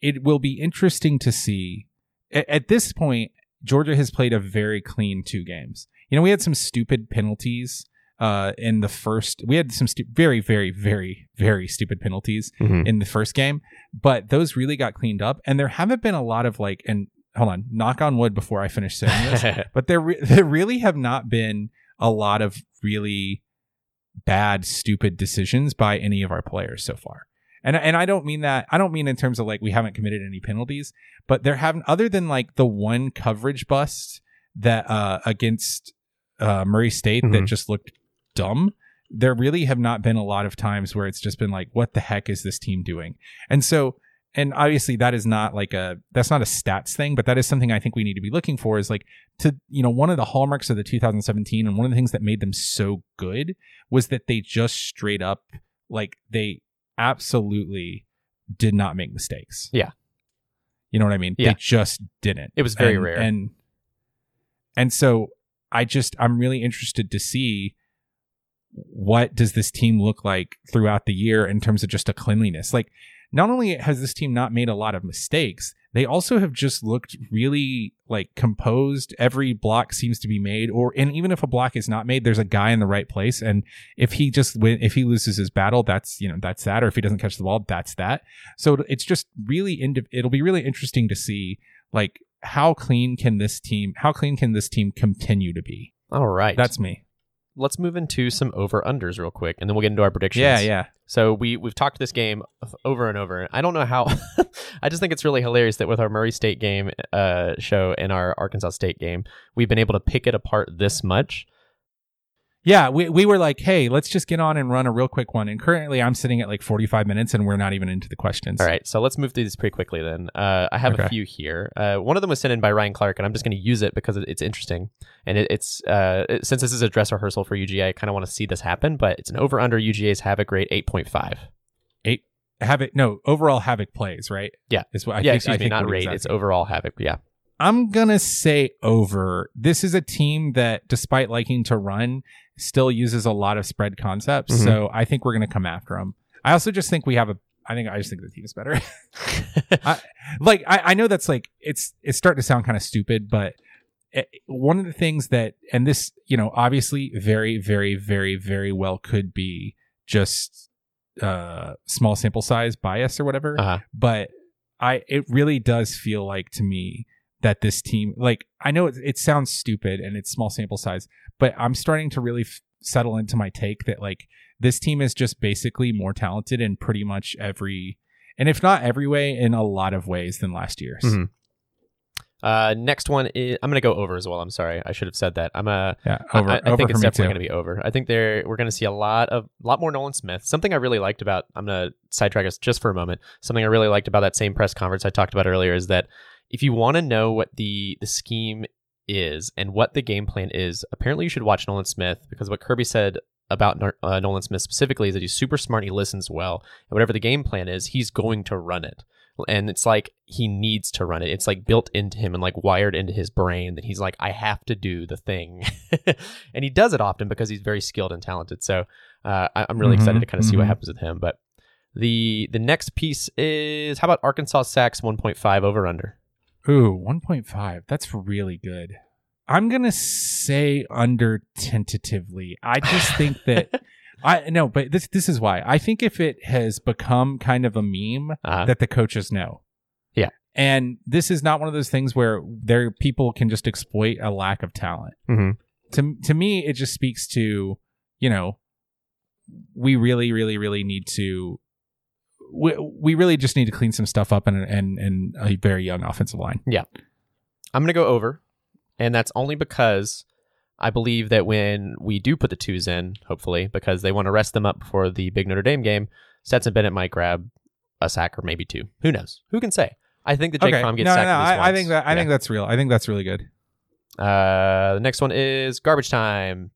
it will be interesting to see at, at this point georgia has played a very clean two games you know we had some stupid penalties uh in the first we had some stu- very very very very stupid penalties in the first game but those really got cleaned up and there haven't been a lot of like and hold on knock on wood before i finish saying this but there re- there really have not been a lot of really bad stupid decisions by any of our players so far and and I don't mean that I don't mean in terms of like we haven't committed any penalties but there haven't other than like the one coverage bust that uh against uh Murray State that Mhm. just looked dumb there really have not been a lot of times where it's just been like what the heck is this team doing and so and obviously that is not like a that's not a stats thing but that is something i think we need to be looking for is like to you know one of the hallmarks of the 2017 and one of the things that made them so good was that they just straight up like they absolutely did not make mistakes Yeah. you know what i mean Yeah. they just didn't It was very And- rare. and and so i just i'm really interested to see what does this team look like throughout the year in terms of just a cleanliness? Like not only has this team not made a lot of mistakes they also have just looked really like composed. Every block seems to be made or and even if a block is not made there's a guy in the right place. And if he just win if he loses his battle that's you know that's that. Or if he doesn't catch the ball that's that. So it's just really it'll be really interesting to see like how clean can this team how clean can this team continue to be? All right, that's me let's move into some over unders real quick, and then we'll get into our predictions. yeah yeah So we we've talked this game over and over. I don't know how. I just think it's really hilarious that with our Murray State game uh, show and our Arkansas State game, we've been able to pick it apart this much. Yeah we, we were like hey let's just get on and run a real quick one and currently i'm sitting at like 45 minutes and we're not even into the questions All right, so let's move through these pretty quickly then. Uh, I have a few here. Uh, one of them was sent in by Ryan Clark, and I'm just going to use it because it's interesting. And it, it's uh, it- since this is a dress rehearsal for UGA, I kind of want to see this happen. But it's an over under UGA's Havoc rate 8.5. eight havoc no overall havoc plays right Yeah. is what I yeah, think, excuse I me, think not what he was rate. It's overall Havoc. Yeah. I'm gonna say over. This is a team that, despite liking to run, still uses a lot of spread concepts. Mhm. So I think we're gonna come after them. I also just think we have a. I think I just think the team is better. like I, I know that's like it's it's starting to sound kind of stupid, but it, one of the things that and this you know obviously very very very very well could be just uh small sample size bias or whatever uh-huh. but I it really does feel like to me that this team like I know it, it sounds stupid and it's small sample size, but I'm starting to really f- settle into my take that like this team is just basically more talented in pretty much every and if not every way in a lot of ways than last year's. Mhm. Uh, next one is I'm gonna go over as well. I'm sorry, I should have said that. I'm a Yeah, over I, I over think it's definitely going to be over. I think there we're going to see a lot of a lot more Nolan Smith. Something I really liked about I'm going to sidetrack us just for a moment. Something I really liked about that same press conference I talked about earlier is that if you want to know what the the scheme is and what the game plan is, apparently you should watch Nolan Smith because what Kirby said about uh, Nolan Smith specifically is that he's super smart, and he listens well, and whatever the game plan is, he's going to run it. And it's like he needs to run it. It's like built into him and like wired into his brain that he's like, I have to do the thing. and he does it often because he's very skilled and talented. So uh, I- I'm really Mhm, excited to kind of see what mhm. happens with him. But The the next piece is how about Arkansas Sacks 1.5 over under? Ooh, 1.5. That's really good. I'm going to say under tentatively. I just think that I no, but this this is why. I think if it has become kind of a meme Uh, that the coaches know. Yeah. And this is not one of those things where there people can just exploit a lack of talent. mhm. To to me it just speaks to, you know, we really really really need to we, we really just need to clean some stuff up and and and a very young offensive line. Yeah, I'm going to go over, and that's only because I believe that when we do put the twos in, hopefully, because they want to rest them up before the big Notre Dame game, Stetson Bennett might grab a sack or maybe two. Who knows? Who can say? I think that Jake Fromm gets no, sacked. no, no. I, I think that I Yeah. think that's real. I think that's really good. Uh, the next one is garbage time.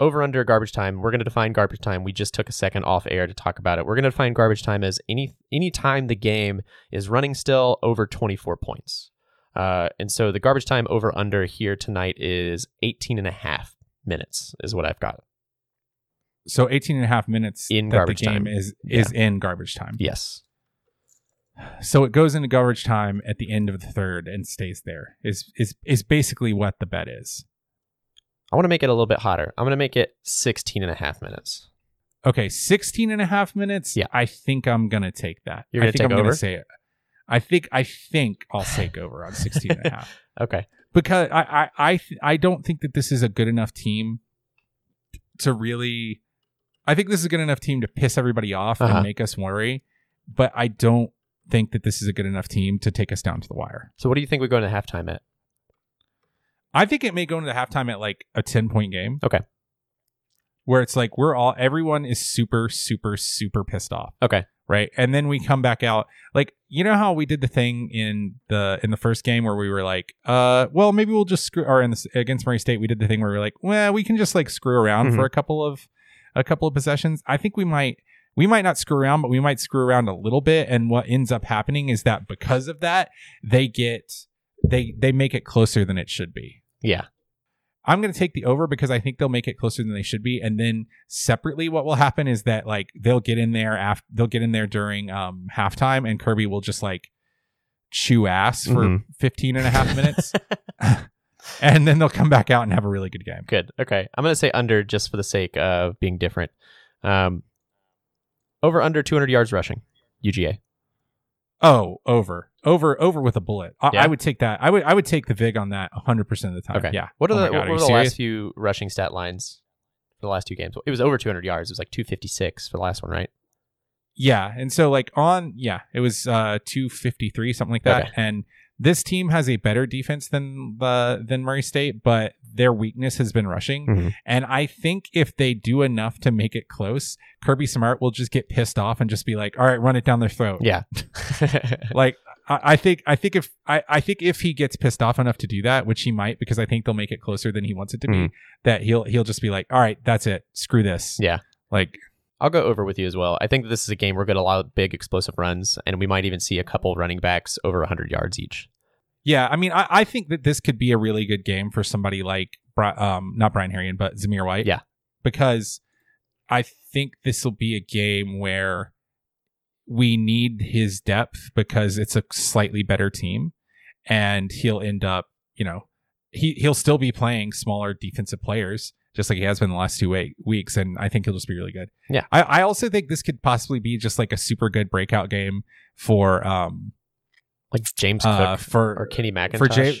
Over under garbage time. We're going to define garbage time. We just took a second off air to talk about it. We're going to define garbage time as any any time the game is running still over 24 points. Uh, and so the garbage time over under here tonight is 18 and a half minutes is what I've got. So 18 and a half minutes In that garbage the game time. is is in garbage time. Yes. So it goes into garbage time at the end of the third and stays there. Is is is basically what the bet is. I want to make it a little bit hotter. I'm going to make it 16 and a half minutes. Okay, 16 and a half minutes. Yeah. I think I'm going to take that. You're I gonna think take I'm gonna over? say it. I think I think I'll take over on 16 and a half. Okay. because I I I, th- I don't think that this is a good enough team to really. I think this is a good enough team to piss everybody off Uh-huh. and make us worry, but I don't think that this is a good enough team to take us down to the wire. So what do you think we go to halftime at? I think it may go into halftime at like a ten point game. Okay. where it's like we're all everyone is super super super pissed off. Okay. right and then we come back out like you know how we did the thing in the in the first game where we were like uh well maybe we'll just screw or in this against murray state we did the thing where we were like well we can just like screw around Mhm. for a couple of a couple of possessions i think we might we might not screw around but we might screw around a little bit and what ends up happening is that because of that they get they they make it closer than it should be Yeah. I'm going to take the over because I think they'll make it closer than they should be. And then separately, what will happen is that like they'll get in there after they'll get in there during um, halftime, and Kirby will just like chew ass for Mhm. 15 and a half minutes, and then they'll come back out and have a really good game. Good. Okay. I'm going to say under just for the sake of being different. Um, over under 200 yards rushing. UGA. Oh, over, over, over with a bullet. I, Yeah? I would take that. I would, I would take the vig on that 100 percent of the time. Okay. Yeah. What are Oh the God, what were the serious? last few rushing stat lines for the last two games? It was over 200 yards. It was like 256 for the last one, right? Yeah, and so like on yeah, it was uh 253 something like that. Okay. And this team has a better defense than the than Murray State, but their weakness has been rushing. Mhm. And I think if they do enough to make it close, Kirby Smart will just get pissed off and just be like, "All right, run it down their throat." Yeah. Like I, I think I think if I, I think if he gets pissed off enough to do that, which he might, because I think they'll make it closer than he wants it to Mhm. be, that he'll he'll just be like, "All right, that's it, screw this." Yeah. Like I'll go over with you as well. I think this is a game where we're going to allow big explosive runs, and we might even see a couple running backs over 100 yards each. Yeah, I mean, I, I think that this could be a really good game for somebody like, um, not Brian Herrien, but Zamir White. Yeah. because I think this will be a game where we need his depth because it's a slightly better team, and he'll end up, you know, he he'll still be playing smaller defensive players just like he has been the last two wa- weeks, and I think he'll just be really good. Yeah. I, I also think this could possibly be just like a super good breakout game for um Like James uh, Cook for or Kenny McIntosh. for Jay.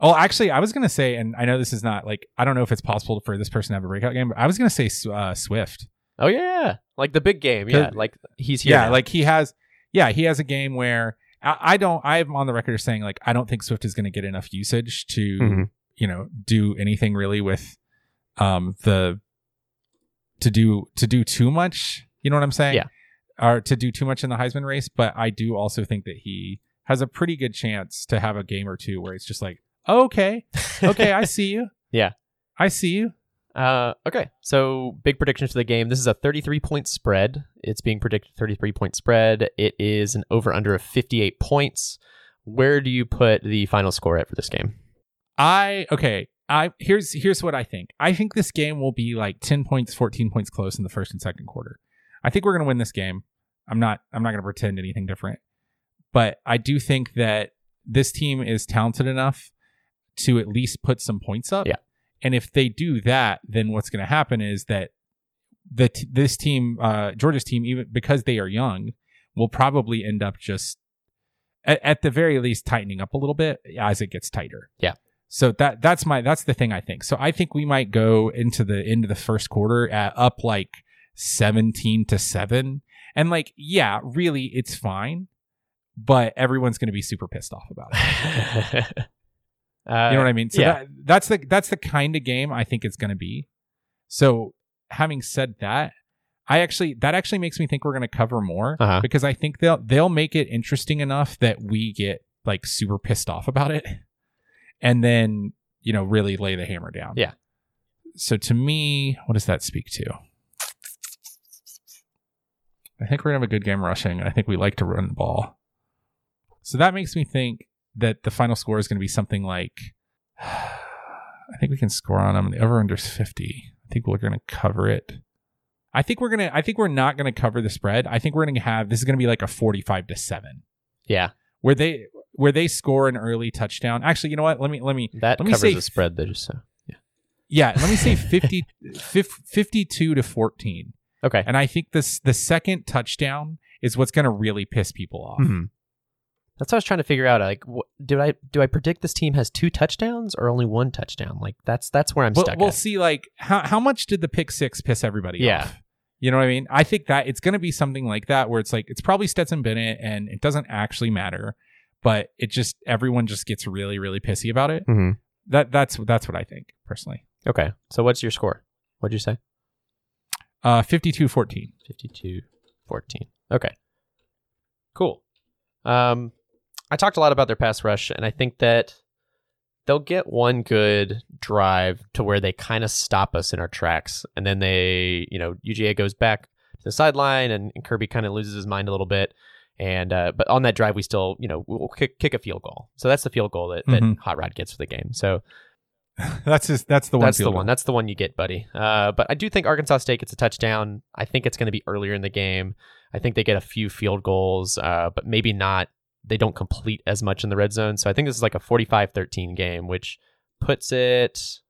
Oh, actually, I was gonna say, and I know this is not like I don't know if it's possible for this person to have a breakout game, but I was gonna say uh, Swift. Oh yeah, like the big game. Yeah, like he's here. Yeah, now. like he has. Yeah, he has a game where I, I don't. I'm on the record as saying like I don't think Swift is gonna get enough usage to Mhm. you know do anything really with um the to do to do too much. You know what I'm saying? Yeah. Or to do too much in the Heisman race, but I do also think that he has a pretty good chance to have a game or two where it's just like, okay, okay, I see you. Yeah. I see you. Uh, okay, so big predictions for the game. This is a 33 point spread. It's being predicted 33 point spread. It is an over under of 58 points. Where do you put the final score at for this game? I okay. I here's here's what I think. I think this game will be like 10 points, 14 points close in the first and second quarter. I think we're going to win this game. I'm not I'm not going to pretend anything different. But I do think that this team is talented enough to at least put some points up. Yeah. And if they do that, then what's going to happen is that the t- this team, uh, Georgia's team, even because they are young, will probably end up just at, at the very least tightening up a little bit as it gets tighter. Yeah. So that that's my that's the thing I think. So I think we might go into the into the first quarter at up like 17 to 7 and like yeah, really it's fine, but everyone's going to be super pissed off about it. uh, You know what I mean? So yeah. that, that's the that's the kind of game I think it's going to be. So having said that, I actually that actually makes me think we're going to cover more Uh-huh. because I think they'll they'll make it interesting enough that we get like super pissed off about it, and then you know really lay the hammer down. Yeah. So to me, what does that speak to? I think we're gonna have a good game rushing. I think we like to run the ball. So that makes me think that the final score is going to be something like I think we can score on them. The over under is 50. I think we're going to cover it. I think we're going to I think we're not going to cover the spread. I think we're going to have this is going to be like a 45 to 7 yeah, where they where they score an early touchdown. Actually, you know what? Let me let me that Let me covers say the spread. Though, just so yeah, let me say 50 fif- 52 to 14. okay. And I think this the second touchdown is what's going to really piss people off. Mhm. That's what I was trying to figure out. Like, wh- did I do I predict this team has two touchdowns or only one touchdown? Like, that's that's where I'm We'll, stuck. we'll at. see like how how much did the pick 6 piss everybody Yeah. off? You know what I mean? I think that it's going to be something like that where it's like it's probably Stetson Bennett and it doesn't actually matter, but it just everyone just gets really really pissy about it. Mhm. That that's that's what I think personally. Okay, so what's your score? What'd you say? Uh 52-14. 52 14. Okay. Cool. Um, I talked a lot about their pass rush, and I think that they'll get one good drive to where they kind of stop us in our tracks. And then they, you know, UGA goes back to the sideline, and, and Kirby kind of loses his mind a little bit. And, uh, but on that drive, we still, you know, we'll kick, kick a field goal. So that's the field goal that, that Mhm. Hot Rod gets for the game. So that's just that's the one that's the one. goal. That's the one you get, buddy. Uh, but I do think Arkansas State gets a touchdown. I think it's going to be earlier in the game. I think they get a few field goals, uh, but maybe not. They don't complete as much in the red zone. So I think this is like a 45-13 game, which puts it.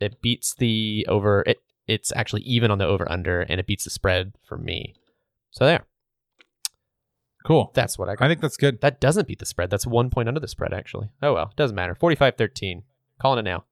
It beats the over. It it's actually even on the over under, and it beats the spread for me. So there. Cool. That's what I got. I think that's good. That doesn't beat the spread. That's one point under the spread, actually. Oh well, doesn't matter. 45-13. Calling it now.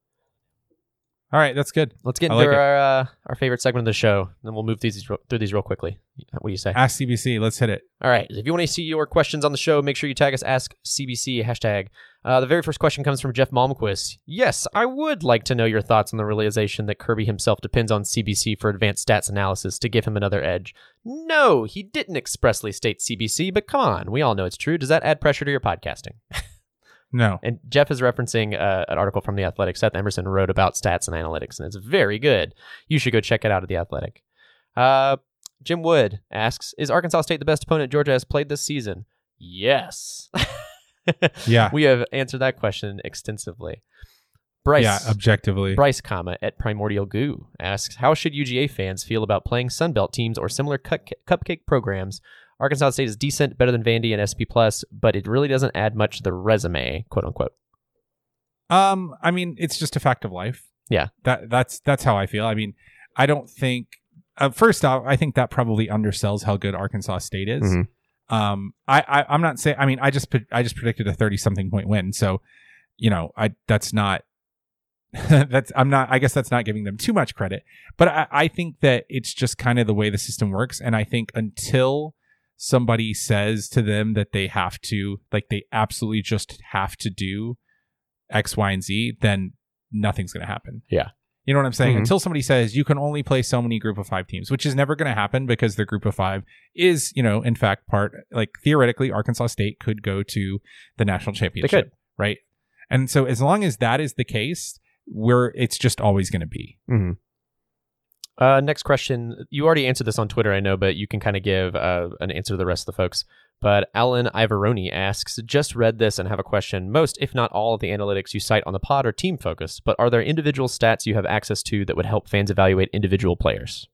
All right, that's good. Let's get I into like our uh, our favorite segment of the show, and then we'll move these through these real quickly. What do you say? Ask CBC. Let's hit it. All right. If you want to see your questions on the show, make sure you tag us Ask CBC hashtag. Uh, the very first question comes from Jeff Malmquist. Yes, I would like to know your thoughts on the realization that Kirby himself depends on CBC for advanced stats analysis to give him another edge. No, he didn't expressly state CBC, but come on, we all know it's true. Does that add pressure to your podcasting? No. And Jeff is referencing uh, an article from The Athletic. Seth Emerson wrote about stats and analytics, and it's very good. You should go check it out at The Athletic. Uh, Jim Wood asks Is Arkansas State the best opponent Georgia has played this season? Yes. Yeah. we have answered that question extensively. Bryce. Yeah, objectively. Bryce, comma at Primordial Goo asks, "How should UGA fans feel about playing Sunbelt teams or similar cut- cupcake programs? Arkansas State is decent, better than Vandy and SP Plus, but it really doesn't add much to the resume, quote unquote." Um, I mean, it's just a fact of life. Yeah. That that's that's how I feel. I mean, I don't think uh, first off, I think that probably undersells how good Arkansas State is. Mhm. Um, I, I I'm not saying. I mean, I just I just predicted a thirty something point win. So, you know, I that's not that's I'm not. I guess that's not giving them too much credit. But I, I think that it's just kind of the way the system works. And I think until somebody says to them that they have to, like, they absolutely just have to do X, Y, and Z, then nothing's going to happen. Yeah. You know what I'm saying? Mhm. Until somebody says you can only play so many group of five teams, which is never going to happen because the group of five is, you know, in fact, part like theoretically, Arkansas State could go to the national championship. could. Right. And so as long as that is the case, we're it's just always going to be. Mm-hmm. Uh, next question. You already answered this on Twitter, I know, but you can kind of give uh, an answer to the rest of the folks. But Alan Ivoroni asks, just read this and have a question. Most, if not all, of the analytics you cite on the pod are team focused, but are there individual stats you have access to that would help fans evaluate individual players?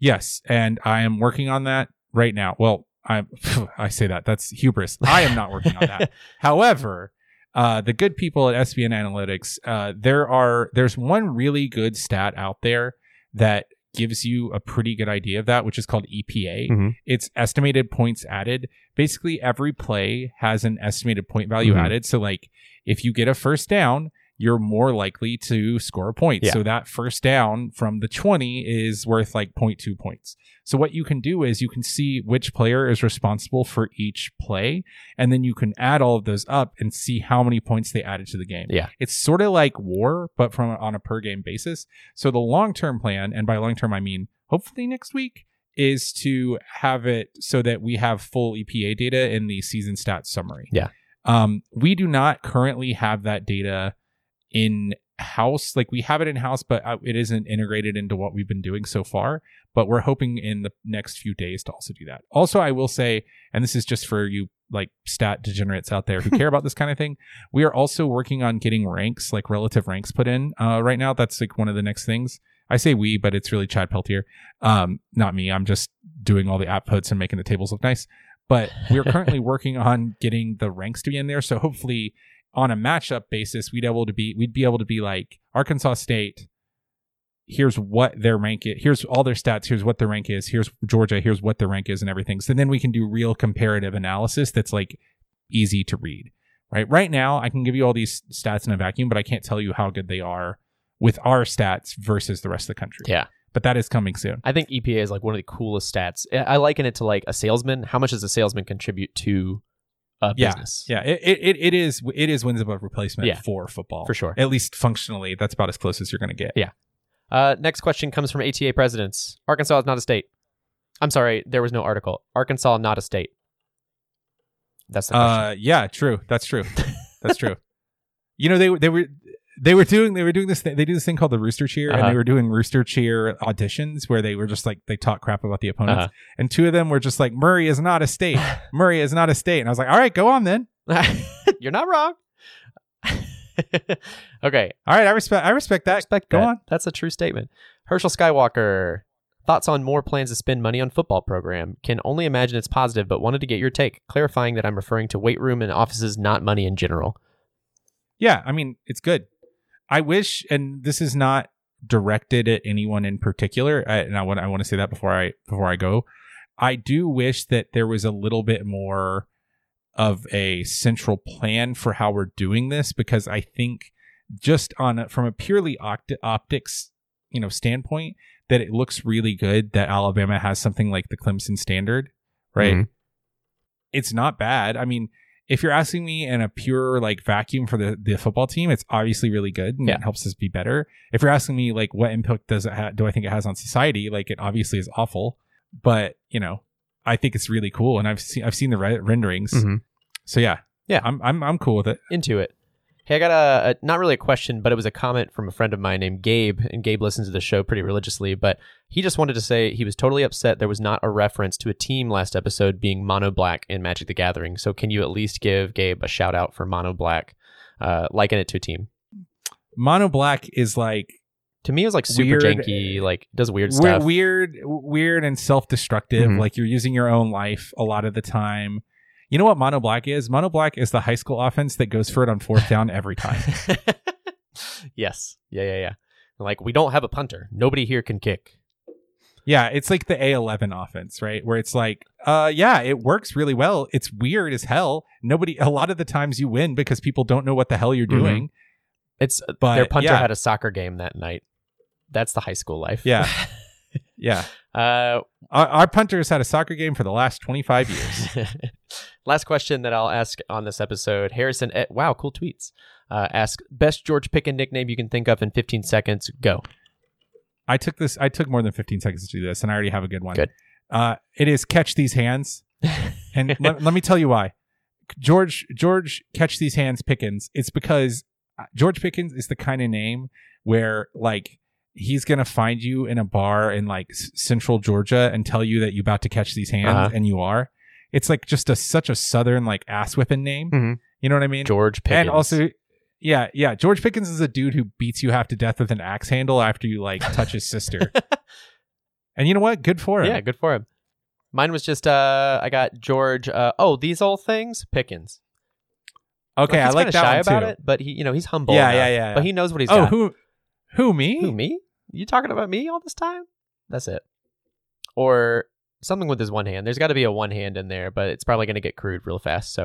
Yes, and I am working on that right now. Well, I I say that that's hubris. I am not working on that. However, uh, the good people at SBN Analytics, uh, there are there's one really good stat out there that gives you a pretty good idea of that, which is called EPA. Mhm. It's estimated points added. Basically, every play has an estimated point value Mhm. added. So, like, if you get a first down, you're more likely to score a point. Yeah. So that first down from the 20 is worth like 0.2 points. So what you can do is you can see which player is responsible for each play, and then you can add all of those up and see how many points they added to the game. Yeah. It's sort of like war, but from on a per game basis. So the long term plan, and by long term I mean hopefully next week, is to have it so that we have full EPA data in the season stats summary. Yeah. Um, we do not currently have that data in house. Like we have it in house, but uh, it isn't integrated into what we've been doing so far. But we're hoping in the next few days to also do that. Also, I will say, and this is just for you like stat degenerates out there who care about this kind of thing. We are also working on getting ranks, like relative ranks put in uh, right now. That's like one of the next things. I say we, but it's really Chad Peltier, um, not me. I'm just doing all the outputs and making the tables look nice. But we're currently working on getting the ranks to be in there. So hopefully, on a matchup basis, we'd able to be we'd be able to be like Arkansas State. Here's what their rank is. Here's all their stats. Here's what their rank is. Here's Georgia. Here's what their rank is, and everything. So then we can do real comparative analysis that's like easy to read. Right. Right now, I can give you all these stats in a vacuum, but I can't tell you how good they are with our stats versus the rest of the country. Yeah. But that is coming soon. I think EPA is like one of the coolest stats. I I liken it to like a salesman. How much does a salesman contribute to a Yeah, business? Yeah, it, it, it is it is wins above replacement Yeah. for football For sure. At least functionally, that's about as close as you're going to get. Yeah. Uh, next question comes from ATA presidents. Arkansas is not a state. I'm sorry, there was no article. Arkansas not a state. That's the question. Uh, yeah, true. That's true. That's true. You know, they they were they were doing they were doing this thing, they do this thing called the Rooster Cheer, and Uh-huh. they were doing Rooster Cheer auditions where they were just like they talk crap about the opponents, Uh-huh. and two of them were just like Murray is not a state. Murray is not a state, and I was like, all right, go on then. You're not wrong. okay, All right, I respect I respect that. respect go that. on. That's a true statement. Herschel Skywalker. Thoughts on more plans to spend money on football program? Can only imagine it's positive, but wanted to get your take, clarifying that I'm referring to weight room and offices, not money in general. Yeah, I mean, it's good. I wish, and this is not directed at anyone in particular, I, and I want I want to say that before I before I go. I do wish that there was a little bit more of a central plan for how we're doing this because I think just on a, from a purely opt- optics, you know, standpoint, that it looks really good that Alabama has something like the Clemson standard, right? Mhm. it's not bad. I mean, if you're asking me in a pure like vacuum for the, the football team, it's obviously really good and Yeah. it helps us be better. If you're asking me like what impact does it ha- do I think it has on society, like it obviously is awful, but you know, I think it's really cool and I've seen I've seen the re- renderings. Mhm. So yeah. Yeah. I'm I'm I'm cool with it. into it. Hey, I got a, a not really a question, but it was a comment from a friend of mine named Gabe, and Gabe listens to the show pretty religiously. But he just wanted to say he was totally upset there was not a reference to a team last episode being Mono Black in Magic the Gathering. So can you at least give Gabe a shout out for Mono Black, uh, liken it to a team? Mono Black is like To me, it was like super Weird- janky, like does weird stuff. weird weird and self-destructive. Mhm. Like you're using your own life a lot of the time. You know what Mono Black is? Mono Black is the high school offense that goes for it on fourth down every time. yes, yeah, yeah, yeah. Like we don't have a punter. Nobody here can kick. Yeah, it's like the A11 offense, right? Where it's like, uh yeah, it works really well. It's weird as hell. Nobody a lot of the times you win because people don't know what the hell you're Mhm. doing. It's But their punter yeah. had a soccer game that night. That's the high school life. Yeah. Yeah. uh, Our, our punters had a soccer game for the last 25 years. last question that I'll ask on this episode. Harrison, wow, cool tweets. Uh, ask best George Picken nickname you can think of in 15 seconds. Go. I took this I took more than 15 seconds to do this and I already have a good one. Good. Uh it is catch these hands. And let, let me tell you why. George George catch these hands Pickens. It's because uh, George Pickens is the kind of name where like he's gonna find you in a bar in like central Georgia and tell you that you're about to catch these hands Uh-huh. and you are. It's like just a such a southern like ass whipping name. Mhm. You know what I mean? George Pickens. And also, yeah, yeah. George Pickens is a dude who beats you half to death with an axe handle after you like touch his sister. and you know what? Good for him. yeah, good for him. Mine was just uh, I got George. Uh, oh, these old things, Pickens. Okay, he's I like that shy about too. it, but he, you know, he's humble. Yeah, enough. yeah, yeah, But he knows what he's Oh, got. who who me? Who, me? You talking about me all this time? That's it. Or something with his one hand. There's got to be a one hand in there, but it's probably going to get crude real fast. So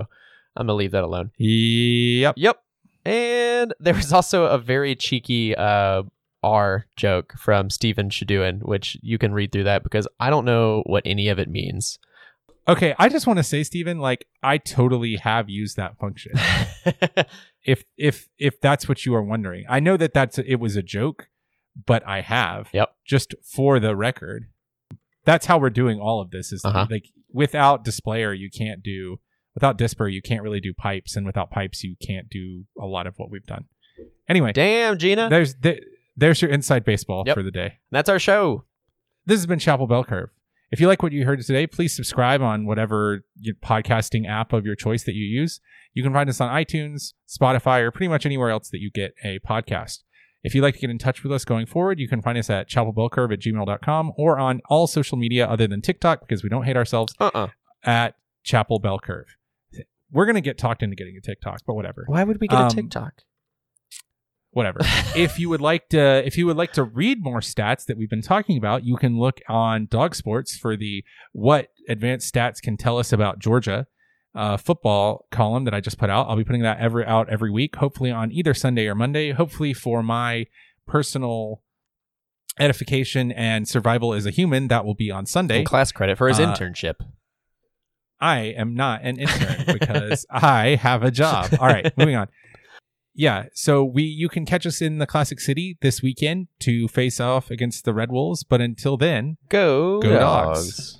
I'm going to leave that alone. Yep. Yep. And there was also a very cheeky uh, R joke from Stephen Shaduin, which you can read through that because I don't know what any of it means. Okay, I just want to say, Steven, like I totally have used that function. if if if that's what you are wondering, I know that that's it was a joke, but I have. Yep. Just for the record, that's how we're doing all of this. Is Uh-huh. like without dplyr, you can't do without dplyr, you can't really do pipes, and without pipes, you can't do a lot of what we've done. Anyway, Damn, Gina. there's th- there's your inside baseball Yep. for the day. That's our show. This has been Chapel Bell Curve. If you like what you heard today, please subscribe on whatever podcasting app of your choice that you use. You can find us on iTunes, Spotify, or pretty much anywhere else that you get a podcast. If you'd like to get in touch with us going forward, you can find us at chapelbellcurve at gmail.com or on all social media other than TikTok because we don't hate ourselves Uh uh at Chapel Bell Curve. We're going to get talked into getting a TikTok, but whatever. Why would we get Um, a TikTok? Whatever. if you would like to if you would like to read more stats that we've been talking about you can look on dawg sports for the what advanced stats can tell us about georgia uh, football column that i just put out i'll be putting that every out every week hopefully on either sunday or monday hopefully for my personal edification and survival as a human that will be on sunday And class credit for his uh, internship. I am not an intern because I have a job. All right, moving on. Yeah, so we you can catch us in the Classic City this weekend to face off against the Red Wolves, but until then, Go, Go dogs. dogs.